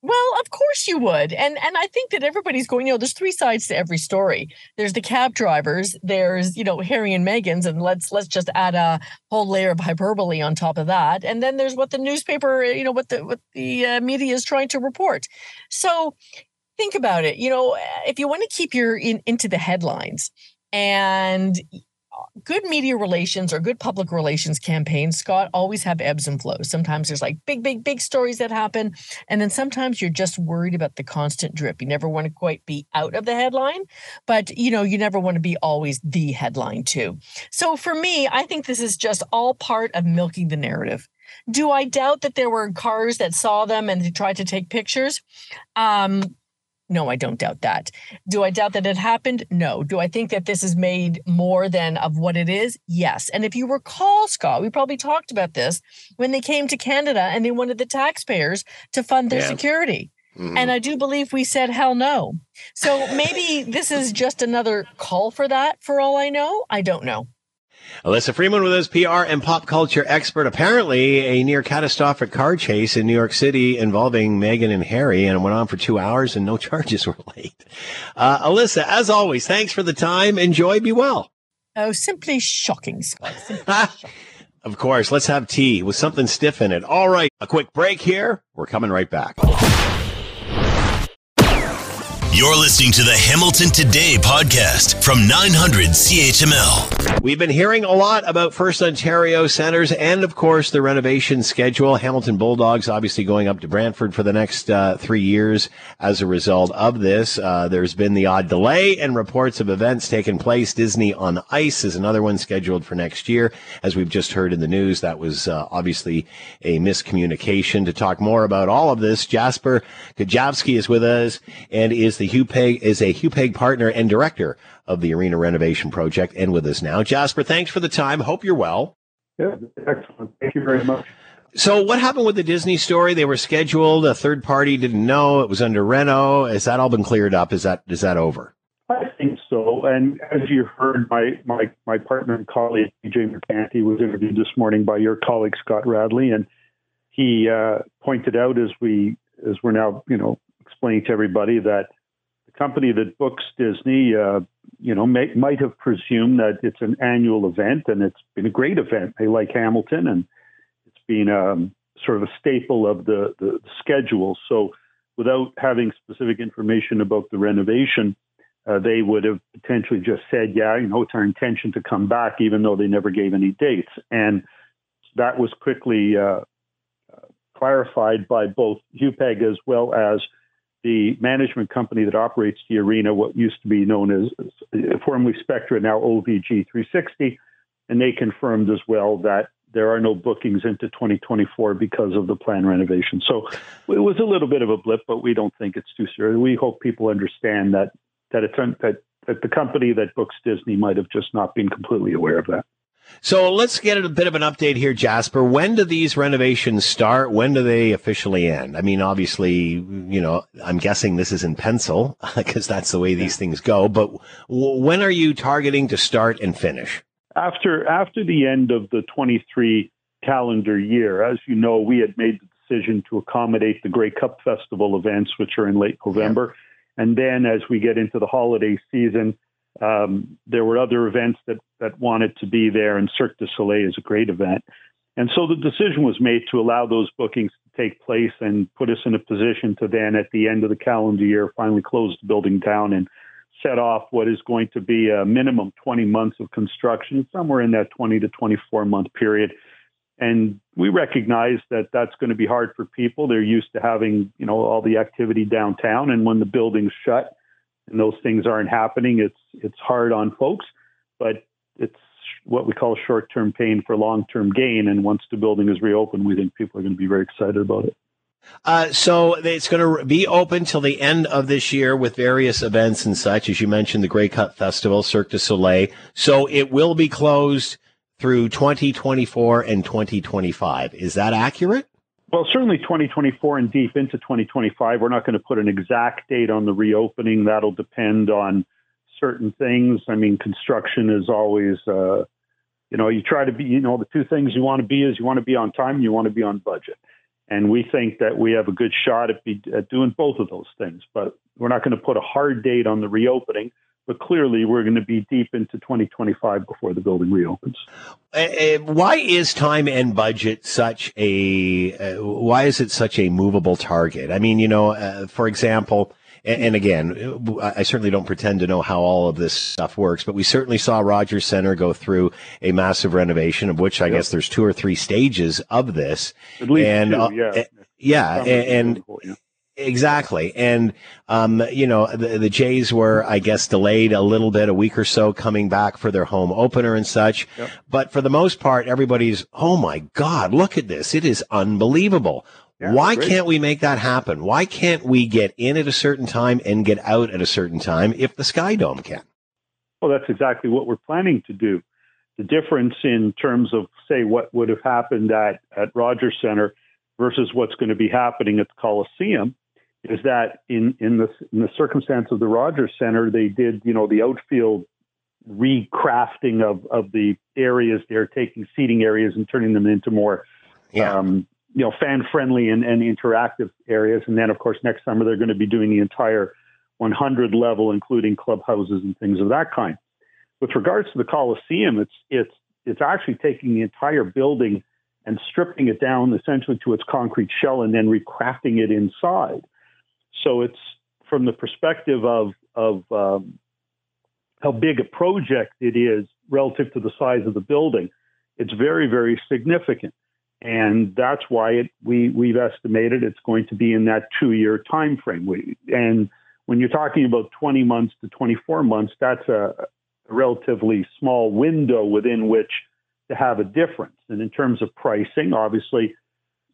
Well, of course you would. And and I think that everybody's going, you know, there's three sides to every story. There's the cab drivers, there's, you know, Harry and Megan's, and let's let's just add a whole layer of hyperbole on top of that. And then there's what the newspaper, you know, what the what the uh, media is trying to report. So think about it. You know, if you want to keep your in, into the headlines and good media relations or good public relations campaigns, Scott, always have ebbs and flows. Sometimes there's like big, big, big stories that happen. And then sometimes you're just worried about the constant drip. You never want to quite be out of the headline, but you know, you never want to be always the headline too. So for me, I think this is just all part of milking the narrative. Do I doubt that there were cars that saw them and they tried to take pictures? Um, no, I don't doubt that. Do I doubt that it happened? No. Do I think that this is made more than of what it is? Yes. And if you recall, Scott, we probably talked about this when they came to Canada and they wanted the taxpayers to fund their Yeah. security. Mm-hmm. And I do believe we said hell no. So maybe this is just another call for that for all I know. I don't know. Elissa Freeman with us, PR and pop culture expert. Apparently, a near catastrophic car chase in New York City involving Meghan and Harry, and it went on for two hours, and no (laughs) charges were laid. Uh, Alyssa, as always, thanks for the time. Enjoy. Be well. Oh, simply shocking, Scott. Simply (laughs) shocking. Of course, let's have tea with something stiff in it. All right, a quick break here. We're coming right back. You're listening to the Hamilton Today podcast from 900 CHML. We've been hearing a lot about First Ontario centers and, of course, the renovation schedule. Hamilton Bulldogs obviously going up to Brantford for the next uh, three years as a result of this. Uh, there's been the odd delay and reports of events taking place. Disney on Ice is another one scheduled for next year. As we've just heard in the news, that was uh, obviously a miscommunication. To talk more about all of this, Jasper Kujavsky is with us and is the HUPEG is a HUPEG partner and director of the arena renovation project and with us now. Jasper, thanks for the time. Hope you're well. Yeah, excellent. Thank you very much. So what happened with the Disney story? They were scheduled. A third party didn't know it was under Reno. Has that all been cleared up? Is that is that over? I think so. And as you heard, my my my partner and colleague PJ Mercanti was interviewed this morning by your colleague Scott Radley, and he uh, pointed out as we as we're now you know explaining to everybody that company that books Disney, uh, you know, may, might have presumed that it's an annual event, and it's been a great event. They like Hamilton, and it's been um, sort of a staple of the, the, schedule. So, without having specific information about the renovation, uh, they would have potentially just said, "Yeah, you know, it's our intention to come back," even though they never gave any dates. And that was quickly uh, clarified by both HUPEG as well as the management company that operates the arena, what used to be known as formerly Spectra, now OVG 360, and they confirmed as well that there are no bookings into 2024 because of the planned renovation. So it was a little bit of a blip, but we don't think it's too serious. We hope people understand that that it's that that the company that books Disney might have just not been completely aware of that. So let's get a bit of an update here, Jasper. When do these renovations start? When do they officially end? I mean, obviously, you know, I'm guessing this is in pencil (laughs) because that's the way these things go. But w- when are you targeting to start and finish? After after the end of the 23 calendar year, as you know, we had made the decision to accommodate the Grey Cup Festival events, which are in late November, yeah. and then as we get into the holiday season um, there were other events that, that wanted to be there, and Cirque du Soleil is a great event. And so the decision was made to allow those bookings to take place and put us in a position to then, at the end of the calendar year, finally close the building down and set off what is going to be a minimum 20 months of construction, somewhere in that 20 to 24 month period. And we recognize that that's going to be hard for people. They're used to having, you know, all the activity downtown, and when the building's shut, and those things aren't happening, it's it's hard on folks, but it's what we call short-term pain for long-term gain. And once the building is reopened, we think people are going to be very excited about it. Uh, so it's going to be open till the end of this year with various events and such, as you mentioned, the Grey Cup Festival, Cirque du Soleil. So it will be closed through 2024 and 2025. Is that accurate? Well, certainly 2024 and deep into 2025. We're not going to put an exact date on the reopening. That'll depend on certain things. I mean, construction is always, uh, you know, you try to be, you know, the two things you want to be is you want to be on time and you want to be on budget. And we think that we have a good shot at, be, at doing both of those things. But we're not going to put a hard date on the reopening but clearly we're going to be deep into 2025 before the building reopens. Uh, why is time and budget such a uh, why is it such a movable target? I mean, you know, uh, for example, and, and, again, I certainly don't pretend to know how all of this stuff works, but we certainly saw Rogers Center go through a massive renovation, of which I yep. guess there's two or three stages of this. At least and, two, yeah. Uh, yeah, and, and Exactly. And, um, you know, the, the, Jays were, I guess, delayed a little bit, a week or so coming back for their home opener and such. Yep. But for the most part, everybody's, oh my God, look at this. It is unbelievable. Yeah, Why great. can't we make that happen? Why can't we get in at a certain time and get out at a certain time if the Sky Dome can? Well, that's exactly what we're planning to do. The difference in terms of, say, what would have happened at, at Rogers Center versus what's going to be happening at the Coliseum is that in in the in the circumstance of the Rogers Center, they did you know the outfield recrafting of, of the areas. They're taking seating areas and turning them into more, Yeah. um, you know, fan friendly and, and interactive areas. And then, of course, next summer they're going to be doing the entire 100 level, including clubhouses and things of that kind. With regards to the Coliseum, it's it's it's actually taking the entire building and stripping it down essentially to its concrete shell and then recrafting it inside. So it's from the perspective of of um, how big a project it is relative to the size of the building. It's very very significant, and that's why it, we we've estimated it's going to be in that two year time frame. We, and when you're talking about 20 months to 24 months, that's a, a relatively small window within which to have a difference. And in terms of pricing, obviously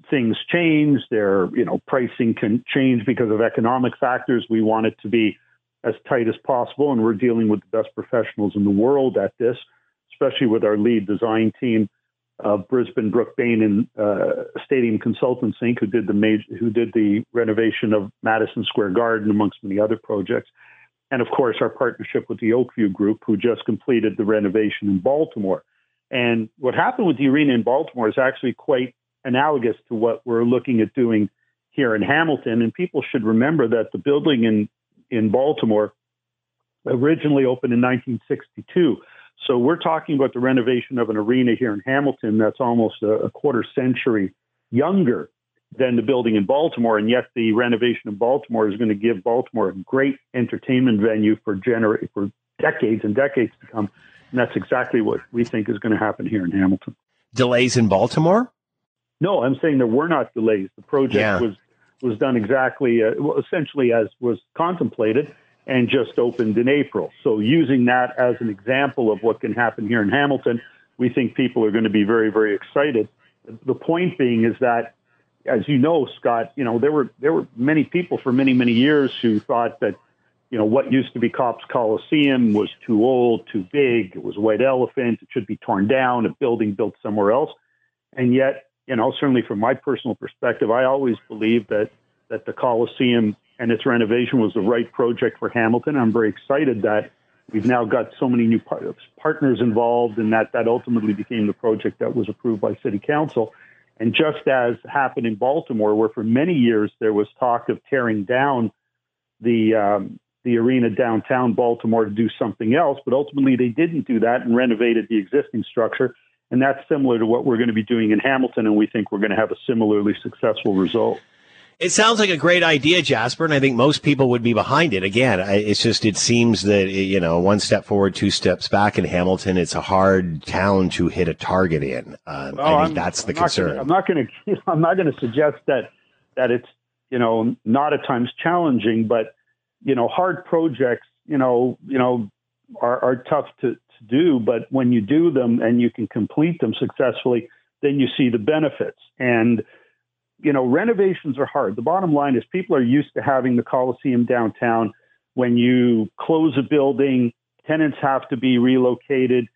things change. their you know, pricing can change because of economic factors. We want it to be as tight as possible, and we're dealing with the best professionals in the world at this, especially with our lead design team of Brisbin Brook Beynon and uh, Stadium Consultants Inc., who did the major, who did the renovation of Madison Square Garden, amongst many other projects, and of course our partnership with the Oakview Group, who just completed the renovation in Baltimore. And what happened with the arena in Baltimore is actually quite analogous to what we're looking at doing here in Hamilton. And people should remember that the building in in Baltimore originally opened in 1962. So we're talking about the renovation of an arena here in Hamilton that's almost a, a quarter century younger than the building in Baltimore, and yet the renovation in Baltimore is going to give Baltimore a great entertainment venue for gener- for decades and decades to come. And that's exactly what we think is going to happen here in Hamilton. Delays in Baltimore? No, I'm saying there were not delays. The project Yeah. was was done exactly, uh, well, essentially as was contemplated, and just opened in April. So using that as an example of what can happen here in Hamilton, we think people are going to be very, very excited. The point being is that, as you know, Scott, you know there were there were many people for many many years who thought that you know, what used to be Copps Coliseum was too old, too big. It was a white elephant. It should be torn down, a building built somewhere else. And yet, you know, certainly from my personal perspective, I always believed that that the Coliseum and its renovation was the right project for Hamilton. I'm very excited that we've now got so many new par- partners involved, and that that ultimately became the project that was approved by City Council. And just as happened in Baltimore, where for many years there was talk of tearing down the um, the arena downtown Baltimore to do something else, but ultimately they didn't do that and renovated the existing structure. And that's similar to what we're going to be doing in Hamilton, and we think we're going to have a similarly successful result. It sounds like a great idea, Jasper, and I think most people would be behind it. Again, it's just it seems that you know one step forward, two steps back in Hamilton. It's a hard town to hit a target in. Um, Well, I think I'm- that's the I'm not concern. Gonna, (laughs) I'm not going to. I'm not going to suggest that that it's you know not at times challenging, but you know hard projects you know you know are, are tough to, do. But when you do them and you can complete them successfully, then you see the benefits. And you know renovations are hard. The bottom line is people are used to having the Coliseum downtown. When you close a building, tenants have to be relocated.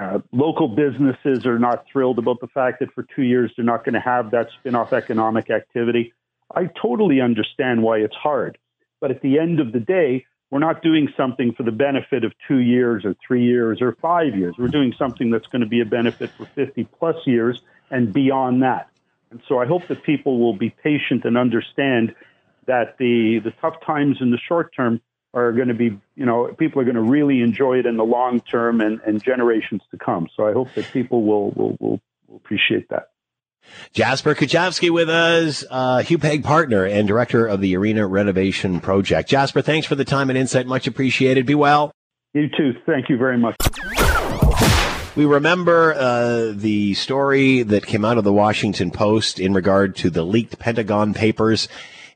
Uh, local businesses are not thrilled about the fact that for two years they're not going to have that spin off economic activity. I totally understand why it's hard. But at the end of the day, we're not doing something for the benefit of two years or three years or five years. We're doing something that's going to be a benefit for 50 plus years and beyond that. And so I hope that people will be patient and understand that the, the tough times in the short term are going to be, you know, people are going to really enjoy it in the long term and, and generations to come. So I hope that people will, will, will, will appreciate that. Jasper Kujavsky with us, uh, HUPEG partner and director of the Arena Renovation Project. Jasper, thanks for the time and insight. Much appreciated. Be well. You too. Thank you very much. We remember uh, the story that came out of the Washington Post in regard to the leaked Pentagon papers.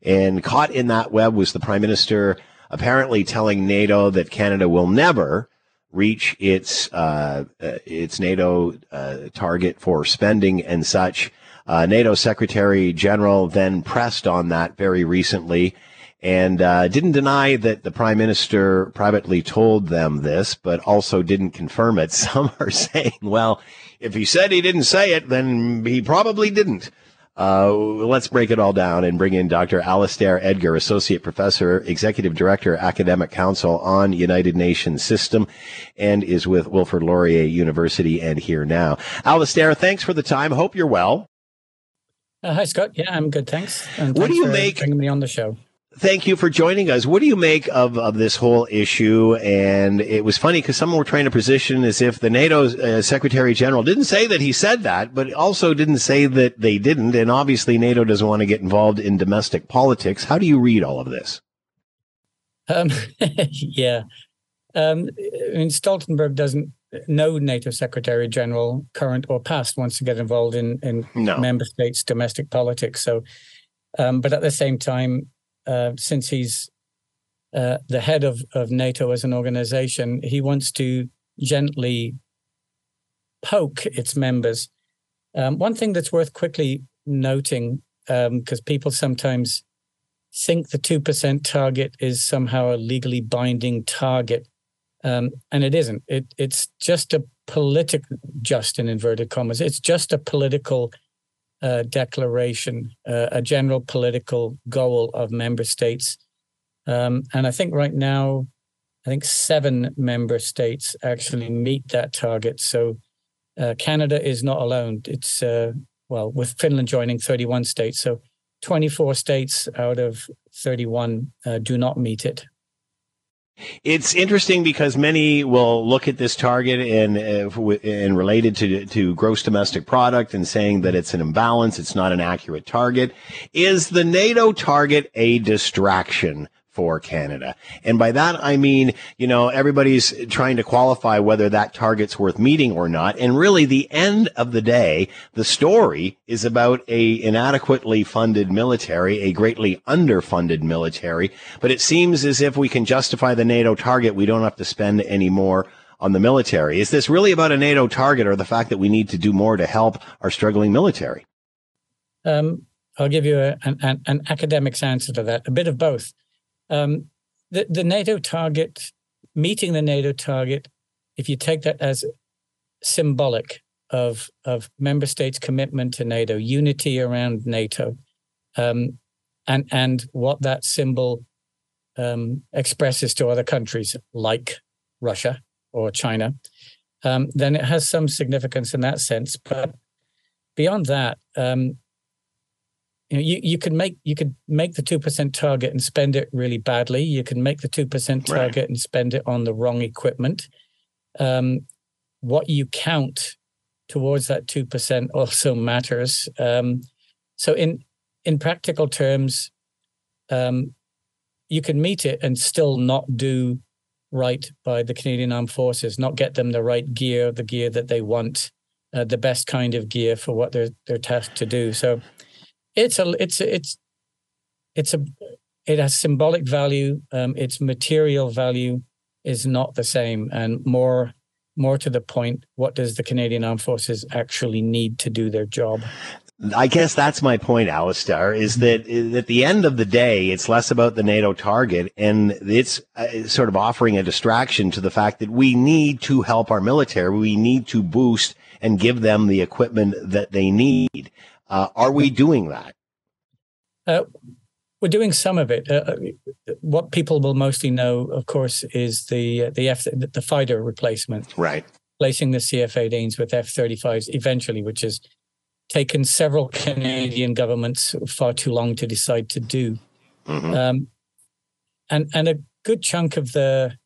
And caught in that web was the prime minister apparently telling NATO that Canada will never reach its uh, uh, its NATO uh, target for spending and such. Uh, NATO Secretary General then pressed on that very recently and uh, didn't deny that the prime minister privately told them this, but also didn't confirm it. (laughs) Some are saying, well, if he said he didn't say it, then he probably didn't. Uh, let's break it all down and bring in Dr. Alistair Edgar, Associate Professor, Executive Director, Academic Council on United Nations System, and is with Wilfrid Laurier University and here now. Alistair, thanks for the time. Hope you're well. Uh, hi, Scott. Yeah, I'm good. Thanks. And what thanks do you make? Bringing me on the show thank you for joining us. What do you make of, of this whole issue? And it was funny because some were trying to position as if the NATO uh, Secretary General didn't say that he said that, but also didn't say that they didn't. And obviously, NATO doesn't want to get involved in domestic politics. How do you read all of this? Um, (laughs) yeah. Um, I mean, Stoltenberg doesn't, no NATO Secretary General, current or past, wants to get involved in, in no. member states' domestic politics. So, um, but at the same time, uh, since he's uh, the head of, of NATO as an organization, he wants to gently poke its members. Um, one thing that's worth quickly noting, because um, people sometimes think the 2% target is somehow a legally binding target, um, and it isn't. It, it's just a political, just in inverted commas, it's just a political uh, declaration, uh, a general political goal of member states. Um, and I think right now, I think seven member states actually meet that target. So uh, Canada is not alone. It's, uh, well, with Finland joining 31 states. So 24 states out of 31 uh, do not meet it. It's interesting because many will look at this target and uh, and related to to gross domestic product and saying that it's an imbalance, it's not an accurate target. Is the NATO target a distraction? For Canada. And by that, I mean, you know, everybody's trying to qualify whether that target's worth meeting or not. And really the end of the day, the story is about a inadequately funded military, a greatly underfunded military. But it seems as if we can justify the NATO target. We don't have to spend any more on the military. Is this really about a NATO target or the fact that we need to do more to help our struggling military? Um, I'll give you a, an, an academic's answer to that, a bit of both. Um, the, the NATO target, meeting the NATO target, if you take that as symbolic of, of member states' commitment to NATO, unity around NATO, um, and, and what that symbol um, expresses to other countries like Russia or China, um, then it has some significance in that sense. But beyond that, um, you know, you, you could make you could make the two percent target and spend it really badly. You can make the two percent target right. and spend it on the wrong equipment. Um, what you count towards that two percent also (laughs) matters. Um, so in in practical terms, um, you can meet it and still not do right by the Canadian Armed Forces, not get them the right gear, the gear that they want, uh, the best kind of gear for what they're they're tasked to do. So it's a it's a, it's it's a it has symbolic value. Um, its material value is not the same, and more more to the point, what does the Canadian Armed Forces actually need to do their job? I guess that's my point, Alistair, is that at the end of the day, it's less about the NATO target and it's uh, sort of offering a distraction to the fact that we need to help our military. We need to boost and give them the equipment that they need. Uh, are we doing that? Uh, we're doing some of it. Uh, uh what people will mostly know, of course, is the uh, the F the fighter replacement. Right. Replacing the CF-18s with F-35s eventually, which has taken several Canadian governments far too long to decide to do. Mm-hmm. Um, and and a good chunk of the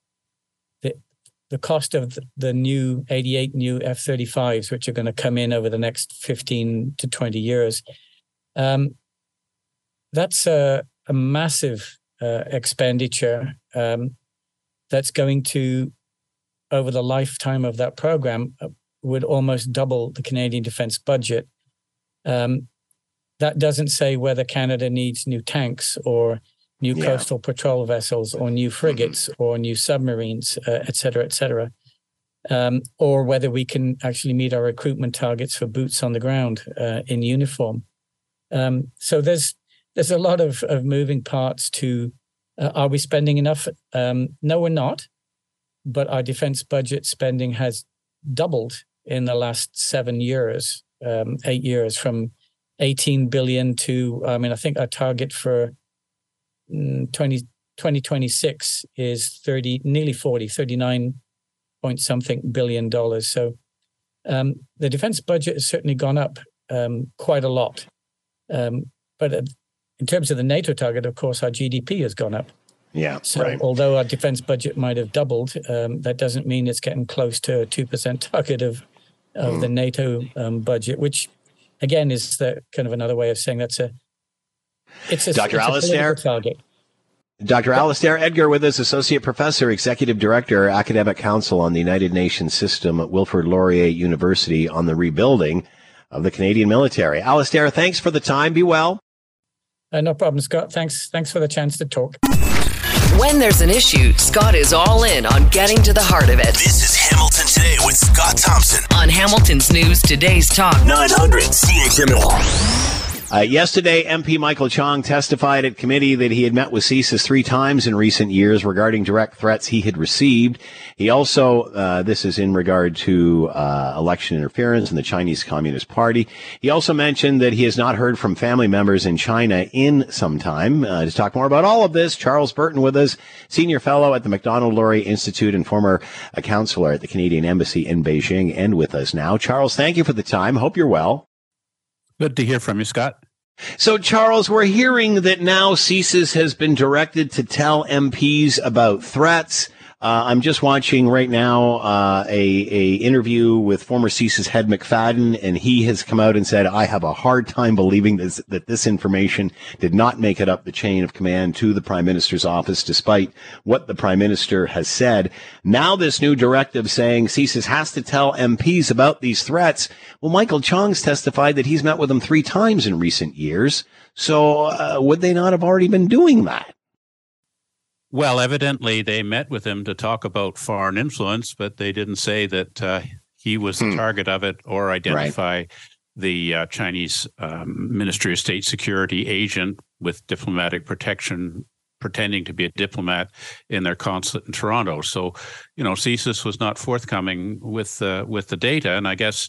the cost of the new 88 new F-35s, which are going to come in over the next 15 to 20 years, um, that's a, a massive uh, expenditure um, that's going to, over the lifetime of that program, uh, would almost double the Canadian defense budget. Um, that doesn't say whether Canada needs new tanks or new yeah. coastal patrol vessels or new frigates mm-hmm. or new submarines, uh, et cetera, et cetera. Um, or whether we can actually meet our recruitment targets for boots on the ground uh, in uniform. Um, so there's there's a lot of, of moving parts to uh, are we spending enough? Um, no, we're not. But our defense budget spending has doubled in the last seven years, um, eight years from 18 billion to, I mean, I think our target for 20, 2026 is 30, nearly 40, 39 point something billion dollars. So um, the defense budget has certainly gone up um, quite a lot. Um, but uh, in terms of the NATO target, of course, our GDP has gone up. Yeah. So right. although our defense budget might have doubled, um, that doesn't mean it's getting close to a two percent target of of mm. the NATO um, budget, which again is the kind of another way of saying that's a it's a Dr. It's Alistair target. Dr. Alistair Edgar with us, Associate Professor, Executive Director, Academic Council on the United Nations System at Wilfrid Laurier University on the rebuilding of the Canadian military. Alistair, thanks for the time. Be well. Uh, no problem, Scott. Thanks. Thanks for the chance to talk. When there's an issue, Scott is all in on getting to the heart of it. This is Hamilton Today with Scott Thompson on Hamilton's News Today's Talk 900 CHML. Uh, yesterday, MP Michael Chong testified at committee that he had met with CSIS three times in recent years regarding direct threats he had received. He also, uh, this is in regard to uh, election interference in the Chinese Communist Party. He also mentioned that he has not heard from family members in China in some time. Uh, to talk more about all of this, Charles Burton with us, senior fellow at the Macdonald-Laurier Institute and former uh, counselor at the Canadian Embassy in Beijing, and with us now. Charles, thank you for the time. Hope you're well. Good to hear from you, Scott. So, Charles, we're hearing that now CSIS has been directed to tell MPs about threats. Uh, I'm just watching right now uh, a a interview with former CSIS head McFadden, and he has come out and said, "I have a hard time believing this, that this information did not make it up the chain of command to the Prime Minister's office, despite what the Prime Minister has said." Now, this new directive saying CSIS has to tell MPs about these threats. Well, Michael Chong's testified that he's met with them three times in recent years. So, uh, would they not have already been doing that? Well, evidently they met with him to talk about foreign influence, but they didn't say that uh, he was the hmm. target of it or identify right. the uh, Chinese um, Ministry of State Security agent with diplomatic protection pretending to be a diplomat in their consulate in Toronto. So, you know, CSIS was not forthcoming with uh, with the data, and I guess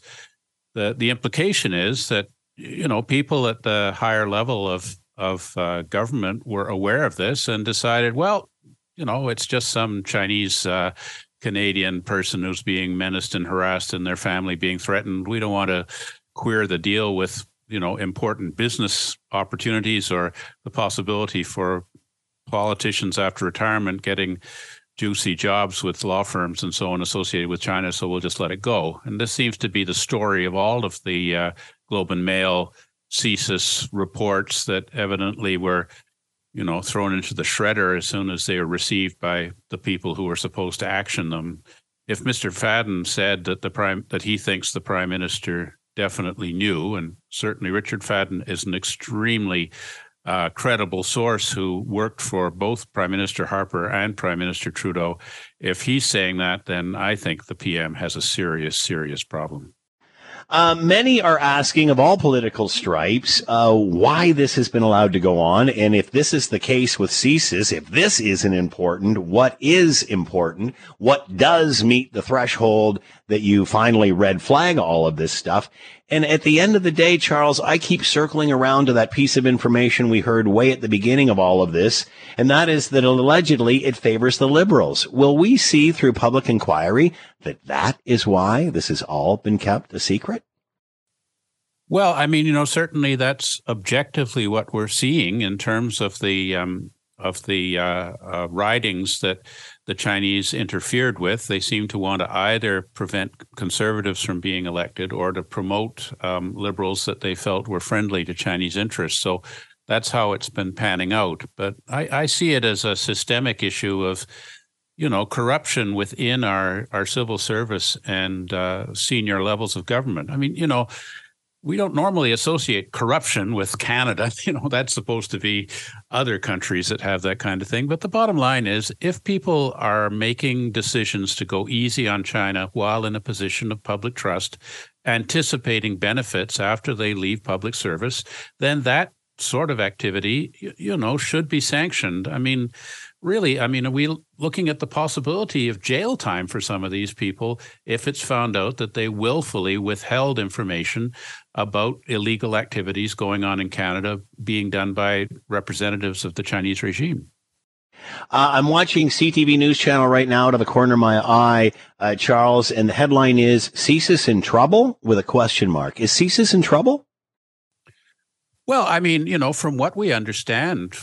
the the implication is that you know people at the higher level of of uh, government were aware of this and decided, well, you know, it's just some Chinese uh, Canadian person who's being menaced and harassed and their family being threatened. We don't want to queer the deal with, you know, important business opportunities or the possibility for politicians after retirement getting juicy jobs with law firms and so on associated with China. So we'll just let it go. And this seems to be the story of all of the uh, Globe and Mail CSIS reports that evidently were you know, thrown into the shredder as soon as they are received by the people who are supposed to action them. If Mr. Fadden said that the prime that he thinks the prime minister definitely knew, and certainly Richard Fadden is an extremely uh, credible source who worked for both Prime Minister Harper and Prime Minister Trudeau. If he's saying that, then I think the PM has a serious, serious problem. Uh, many are asking of all political stripes uh, why this has been allowed to go on, and if this is the case with CSIS, if this isn't important, what is important? What does meet the threshold that you finally red flag all of this stuff? And at the end of the day, Charles, I keep circling around to that piece of information we heard way at the beginning of all of this, and that is that allegedly it favors the liberals. Will we see through public inquiry that that is why this has all been kept a secret? Well, I mean, you know, certainly that's objectively what we're seeing in terms of the um, of the uh, uh, ridings that the Chinese interfered with. They seem to want to either prevent conservatives from being elected or to promote um, liberals that they felt were friendly to Chinese interests. So that's how it's been panning out. But I, I see it as a systemic issue of you know corruption within our our civil service and uh, senior levels of government. I mean, you know, we don't normally associate corruption with Canada. (laughs) You know, that's supposed to be other countries that have that kind of thing. But the bottom line is if people are making decisions to go easy on China while in a position of public trust, anticipating benefits after they leave public service, then that sort of activity, you, you know, should be sanctioned. I mean, really, I mean, are we looking at the possibility of jail time for some of these people if it's found out that they willfully withheld information about illegal activities going on in Canada being done by representatives of the Chinese regime? Uh, I'm watching CTV News Channel right now out of the corner of my eye, uh, Charles, and the headline is CSIS in trouble with a question mark. Is CSIS in trouble? Well, I mean, you know, from what we understand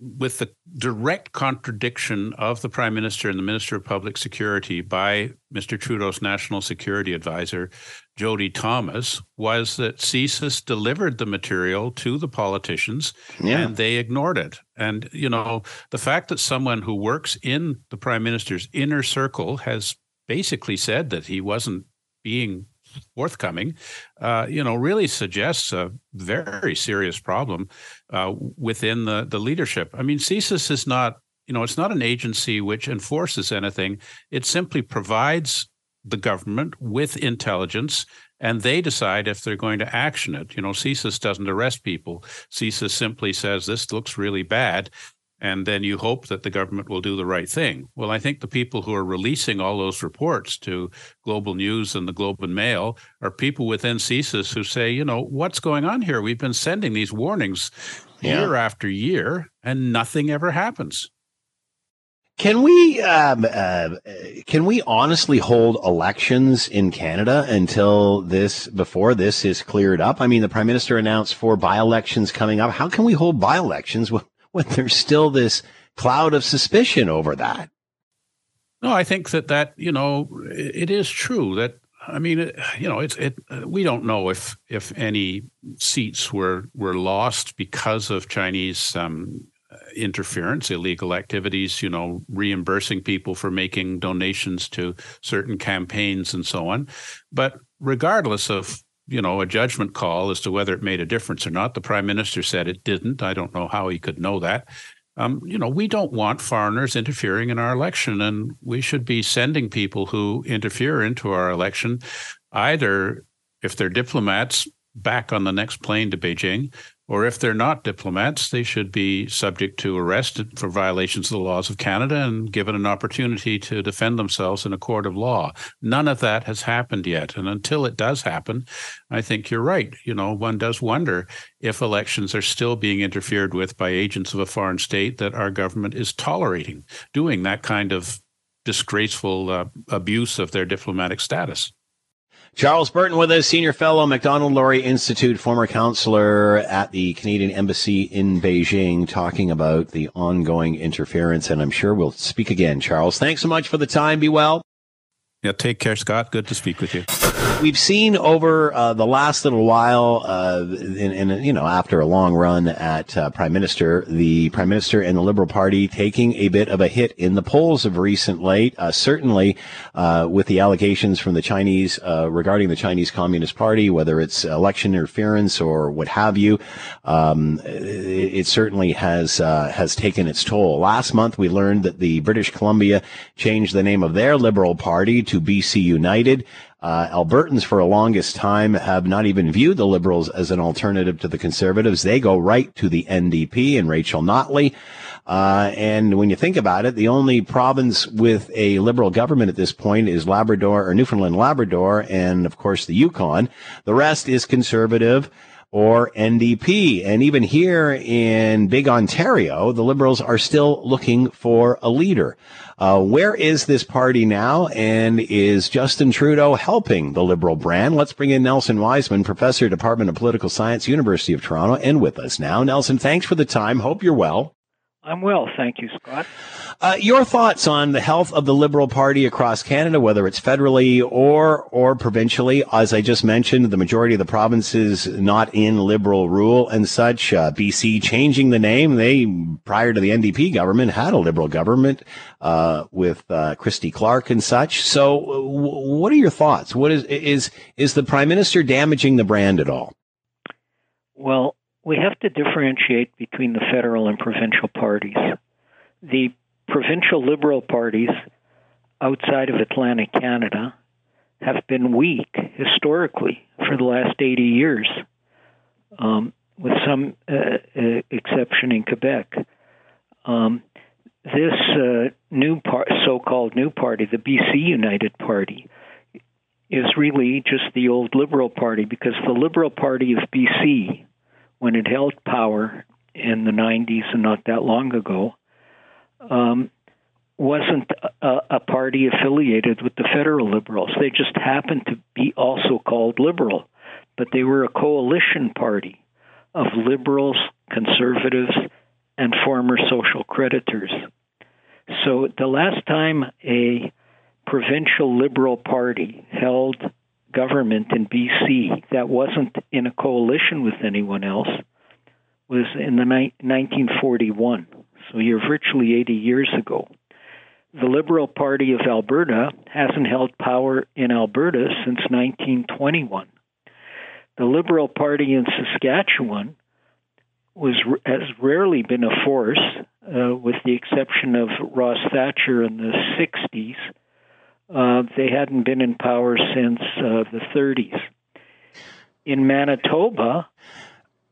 with the direct contradiction of the prime minister and the minister of public security by Mr. Trudeau's national security advisor, Jody Thomas, was that CSIS delivered the material to the politicians yeah. and they ignored it. And, you know, the fact that someone who works in the prime minister's inner circle has basically said that he wasn't being forthcoming, uh, you know, really suggests a very serious problem uh, within the the leadership. I mean, CSIS is not, you know, it's not an agency which enforces anything. It simply provides the government with intelligence and they decide if they're going to action it. You know, CSIS doesn't arrest people. CSIS simply says this looks really bad and then you hope that the government will do the right thing. Well, I think the people who are releasing all those reports to Global News and the Globe and Mail are people within CSIS who say, you know, what's going on here? We've been sending these warnings yeah. year after year, and nothing ever happens. Can we um, uh, can we honestly hold elections in Canada until this before this is cleared up? I mean, the prime minister announced four by elections coming up. How can we hold by elections (laughs) when there's still this cloud of suspicion over that. No, I think that that you know it is true that I mean you know it's it we don't know if if any seats were were lost because of Chinese um, interference, illegal activities, you know, reimbursing people for making donations to certain campaigns and so on. But regardless of you know, a judgment call as to whether it made a difference or not. The prime minister said it didn't. I don't know how he could know that. Um, you know, we don't want foreigners interfering in our election, and we should be sending people who interfere into our election, either if they're diplomats, back on the next plane to Beijing, or if they're not diplomats, they should be subject to arrest for violations of the laws of Canada and given an opportunity to defend themselves in a court of law. None of that has happened yet. And until it does happen, I think you're right. You know, one does wonder if elections are still being interfered with by agents of a foreign state that our government is tolerating, doing that kind of disgraceful uh, abuse of their diplomatic status. Charles Burton with us, senior fellow, Macdonald-Laurier Institute, former counselor at the Canadian Embassy in Beijing, talking about the ongoing interference. And I'm sure we'll speak again, Charles. Thanks so much for the time. Be well. Yeah, take care, Scott. Good to speak with you. We've seen over uh, the last little while, uh, in, in, you know, after a long run at uh, prime minister, the prime minister and the Liberal Party taking a bit of a hit in the polls of recent late. Uh, certainly, uh, with the allegations from the Chinese uh, regarding the Chinese Communist Party, whether it's election interference or what have you, um, it, it, certainly has has taken its toll. Last month, we learned that the British Columbia changed the name of their Liberal Party to BC United. Uh, Albertans, for a longest time, have not even viewed the Liberals as an alternative to the Conservatives. They go right to the NDP and Rachel Notley. Uh, and when you think about it, the only province with a liberal government at this point is Labrador or Newfoundland Labrador, and of course the Yukon. The rest is conservative or NDP. And even here in big Ontario, the Liberals are still looking for a leader. Uh, where is this party now? And is Justin Trudeau helping the Liberal brand? Let's bring in Nelson Wiseman, Professor, Department of Political Science, University of Toronto, and with us now. Nelson, thanks for the time. Hope you're well. I'm well, thank you, Scott. Uh, your thoughts on the health of the Liberal Party across Canada, whether it's federally or or provincially? As I just mentioned, the majority of the provinces not in Liberal rule and such. Uh, BC changing the name. They prior to the NDP government had a Liberal government uh, with uh, Christy Clark and such. So, w- what are your thoughts? What is is is the Prime Minister damaging the brand at all? Well, we have to differentiate between the federal and provincial parties. The provincial liberal parties outside of Atlantic Canada have been weak historically for the last 80 years. Um, with some uh, uh, exception in Quebec. Um, this uh, new par- so-called new party, the BC United Party, is really just the old Liberal Party because the Liberal Party of BC, when it held power in the 90s and not that long ago, um, wasn't a, a, party affiliated with the federal liberals. They just happened to be also called liberal, but they were a coalition party of liberals, conservatives, and former social creditors. So the last time a provincial liberal party held government in BC that wasn't in a coalition with anyone else was in the ni- 1941. So you're virtually 80 years ago. The Liberal Party of Alberta hasn't held power in Alberta since 1921. The Liberal Party in Saskatchewan was has rarely been a force, uh, with the exception of Ross Thatcher in the 60s. Uh, they hadn't been in power since uh, the 30s. In Manitoba,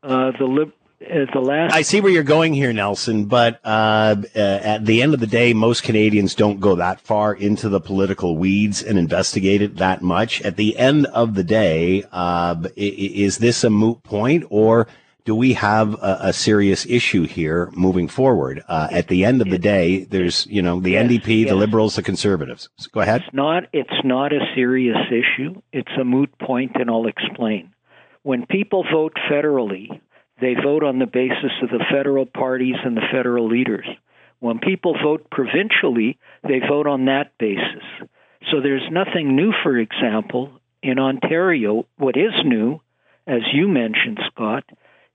uh, the Lib- the last. I see where you're going here, Nelson. But uh, uh, at the end of the day, most Canadians don't go that far into the political weeds and investigate it that much. At the end of the day, uh, is this a moot point, or do we have a, a serious issue here moving forward? Uh, at the end of the day, there's you know the yes, NDP, yes. the Liberals, the Conservatives. So go ahead. It's not. It's not a serious issue. It's a moot point, and I'll explain. When people vote federally, they vote on the basis of the federal parties and the federal leaders. When people vote provincially, they vote on that basis. So there's nothing new, for example, in Ontario. What is new, as you mentioned, Scott,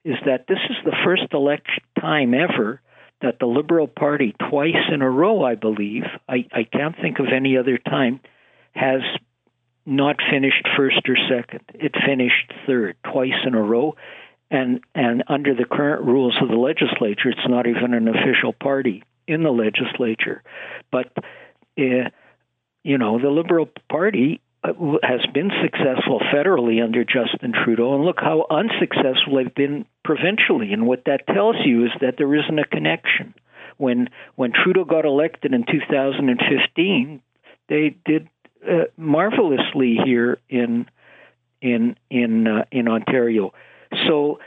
is that this is the first election time ever that the Liberal Party, twice in a row, I believe, I, I can't think of any other time, has not finished first or second. It finished third, twice in a row and and under the current rules of the legislature, it's not even an official party in the legislature. But uh, you know, the Liberal Party uh, has been successful federally under Justin Trudeau, and look how unsuccessful they've been provincially. And what that tells you is that there isn't a connection. When when Trudeau got elected in 2015, they did uh, marvelously here in in in uh, in Ontario. So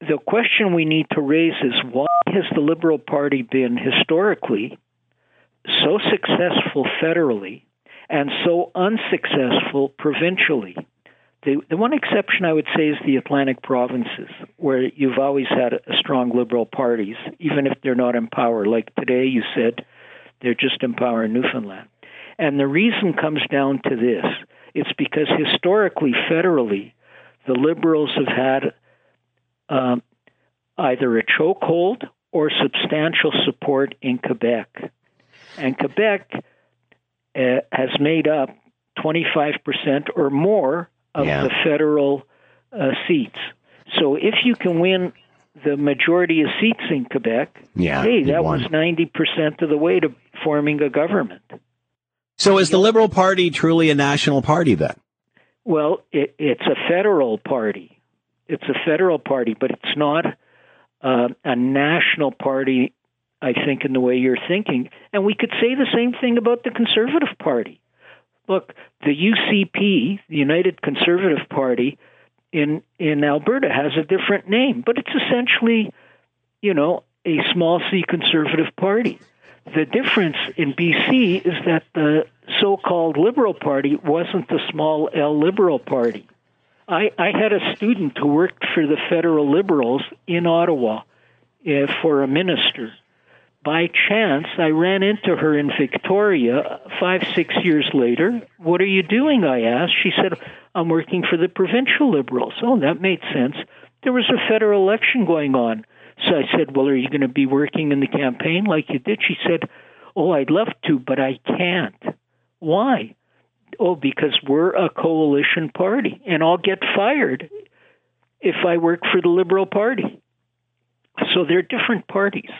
the question we need to raise is why has the Liberal Party been historically so successful federally and so unsuccessful provincially? The, the one exception I would say is the Atlantic provinces, where you've always had strong liberal parties, even if they're not in power. Like today, you said they're just in power in Newfoundland. And the reason comes down to this it's because historically, federally, the Liberals have had um, either a chokehold or substantial support in Quebec. And Quebec uh, has made up 25% or more of yeah. the federal uh, seats. So if you can win the majority of seats in Quebec, yeah, hey, that was 90% of the way to forming a government. So is the Liberal Party truly a national party then? Well, it, it's a federal party it's a federal party, but it's not uh, a national party. I think in the way you're thinking, and we could say the same thing about the Conservative Party. Look, the UCP, the United Conservative Party, in in Alberta has a different name, but it's essentially, you know, a small C conservative party. The difference in BC is that the so-called Liberal Party wasn't the small L Liberal Party. I, I had a student who worked for the federal liberals in Ottawa uh, for a minister. By chance, I ran into her in Victoria five, six years later. What are you doing? I asked. She said, I'm working for the provincial liberals. Oh, that made sense. There was a federal election going on. So I said, Well, are you going to be working in the campaign like you did? She said, Oh, I'd love to, but I can't. Why? Oh, because we're a coalition party, and I'll get fired if I work for the Liberal Party. So they're different parties.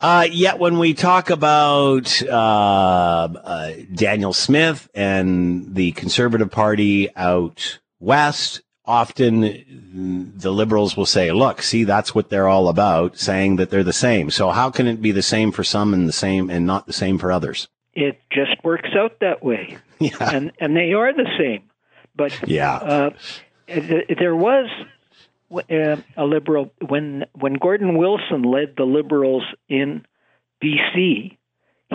Uh, yet when we talk about uh, uh, Danielle Smith and the Conservative Party out west, often the liberals will say, look, see, that's what they're all about, saying that they're the same. So how can it be the same for some and the same and not the same for others? It just works out that way. (laughs) Yeah. And, and they are the same. But yeah. Uh, there was uh, a liberal when when Gordon Wilson led the liberals in BC.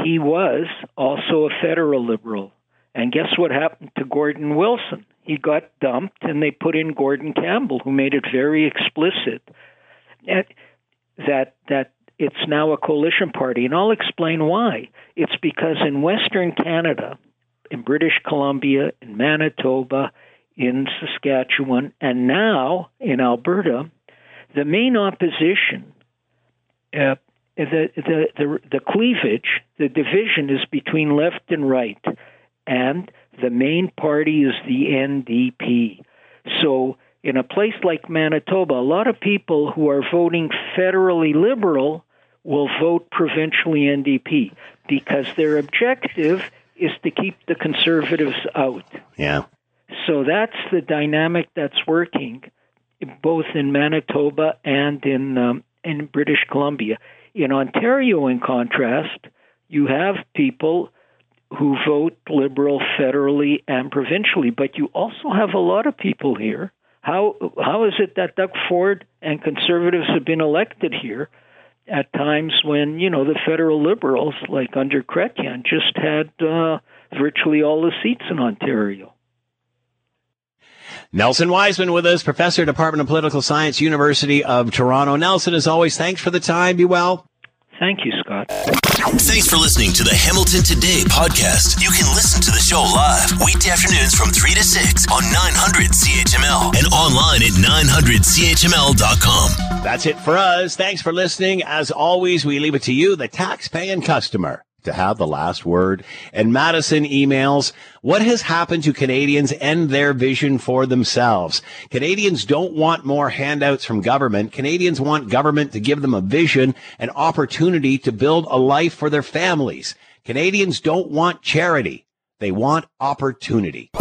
He was also a federal liberal, and guess what happened to Gordon Wilson? He got dumped, and they put in Gordon Campbell, who made it very explicit that that that it's now a coalition party, and I'll explain why. It's because in Western Canada, in British Columbia, in Manitoba, in Saskatchewan, and now in Alberta, the main opposition, uh, the, the, the, the cleavage, the division is between left and right, and the main party is the NDP. So, in a place like Manitoba, a lot of people who are voting federally liberal will vote provincially NDP because their objective is to keep the conservatives out. Yeah. So that's the dynamic that's working both in Manitoba and in um, in British Columbia. In Ontario, in contrast, you have people who vote liberal federally and provincially, but you also have a lot of people here. How how is it that Doug Ford and conservatives have been elected here at times when you know the federal liberals, like under Chrétien, just had uh, virtually all the seats in Ontario? Nelson Wiseman with us, professor, Department of Political Science, University of Toronto. Nelson, as always, thanks for the time. Be well. Thank you, Scott. Thanks for listening to the Hamilton Today podcast. You can listen to the show live weekday afternoons from 3 to 6 on 900 CHML and online at 900CHML.com. That's it for us. Thanks for listening. As always, we leave it to you, the tax-paying customer to have the last word. And Madison emails, what has happened to Canadians and their vision for themselves? Canadians don't want more handouts from government. Canadians want government to give them a vision, an opportunity to build a life for their families. Canadians don't want charity. They want opportunity.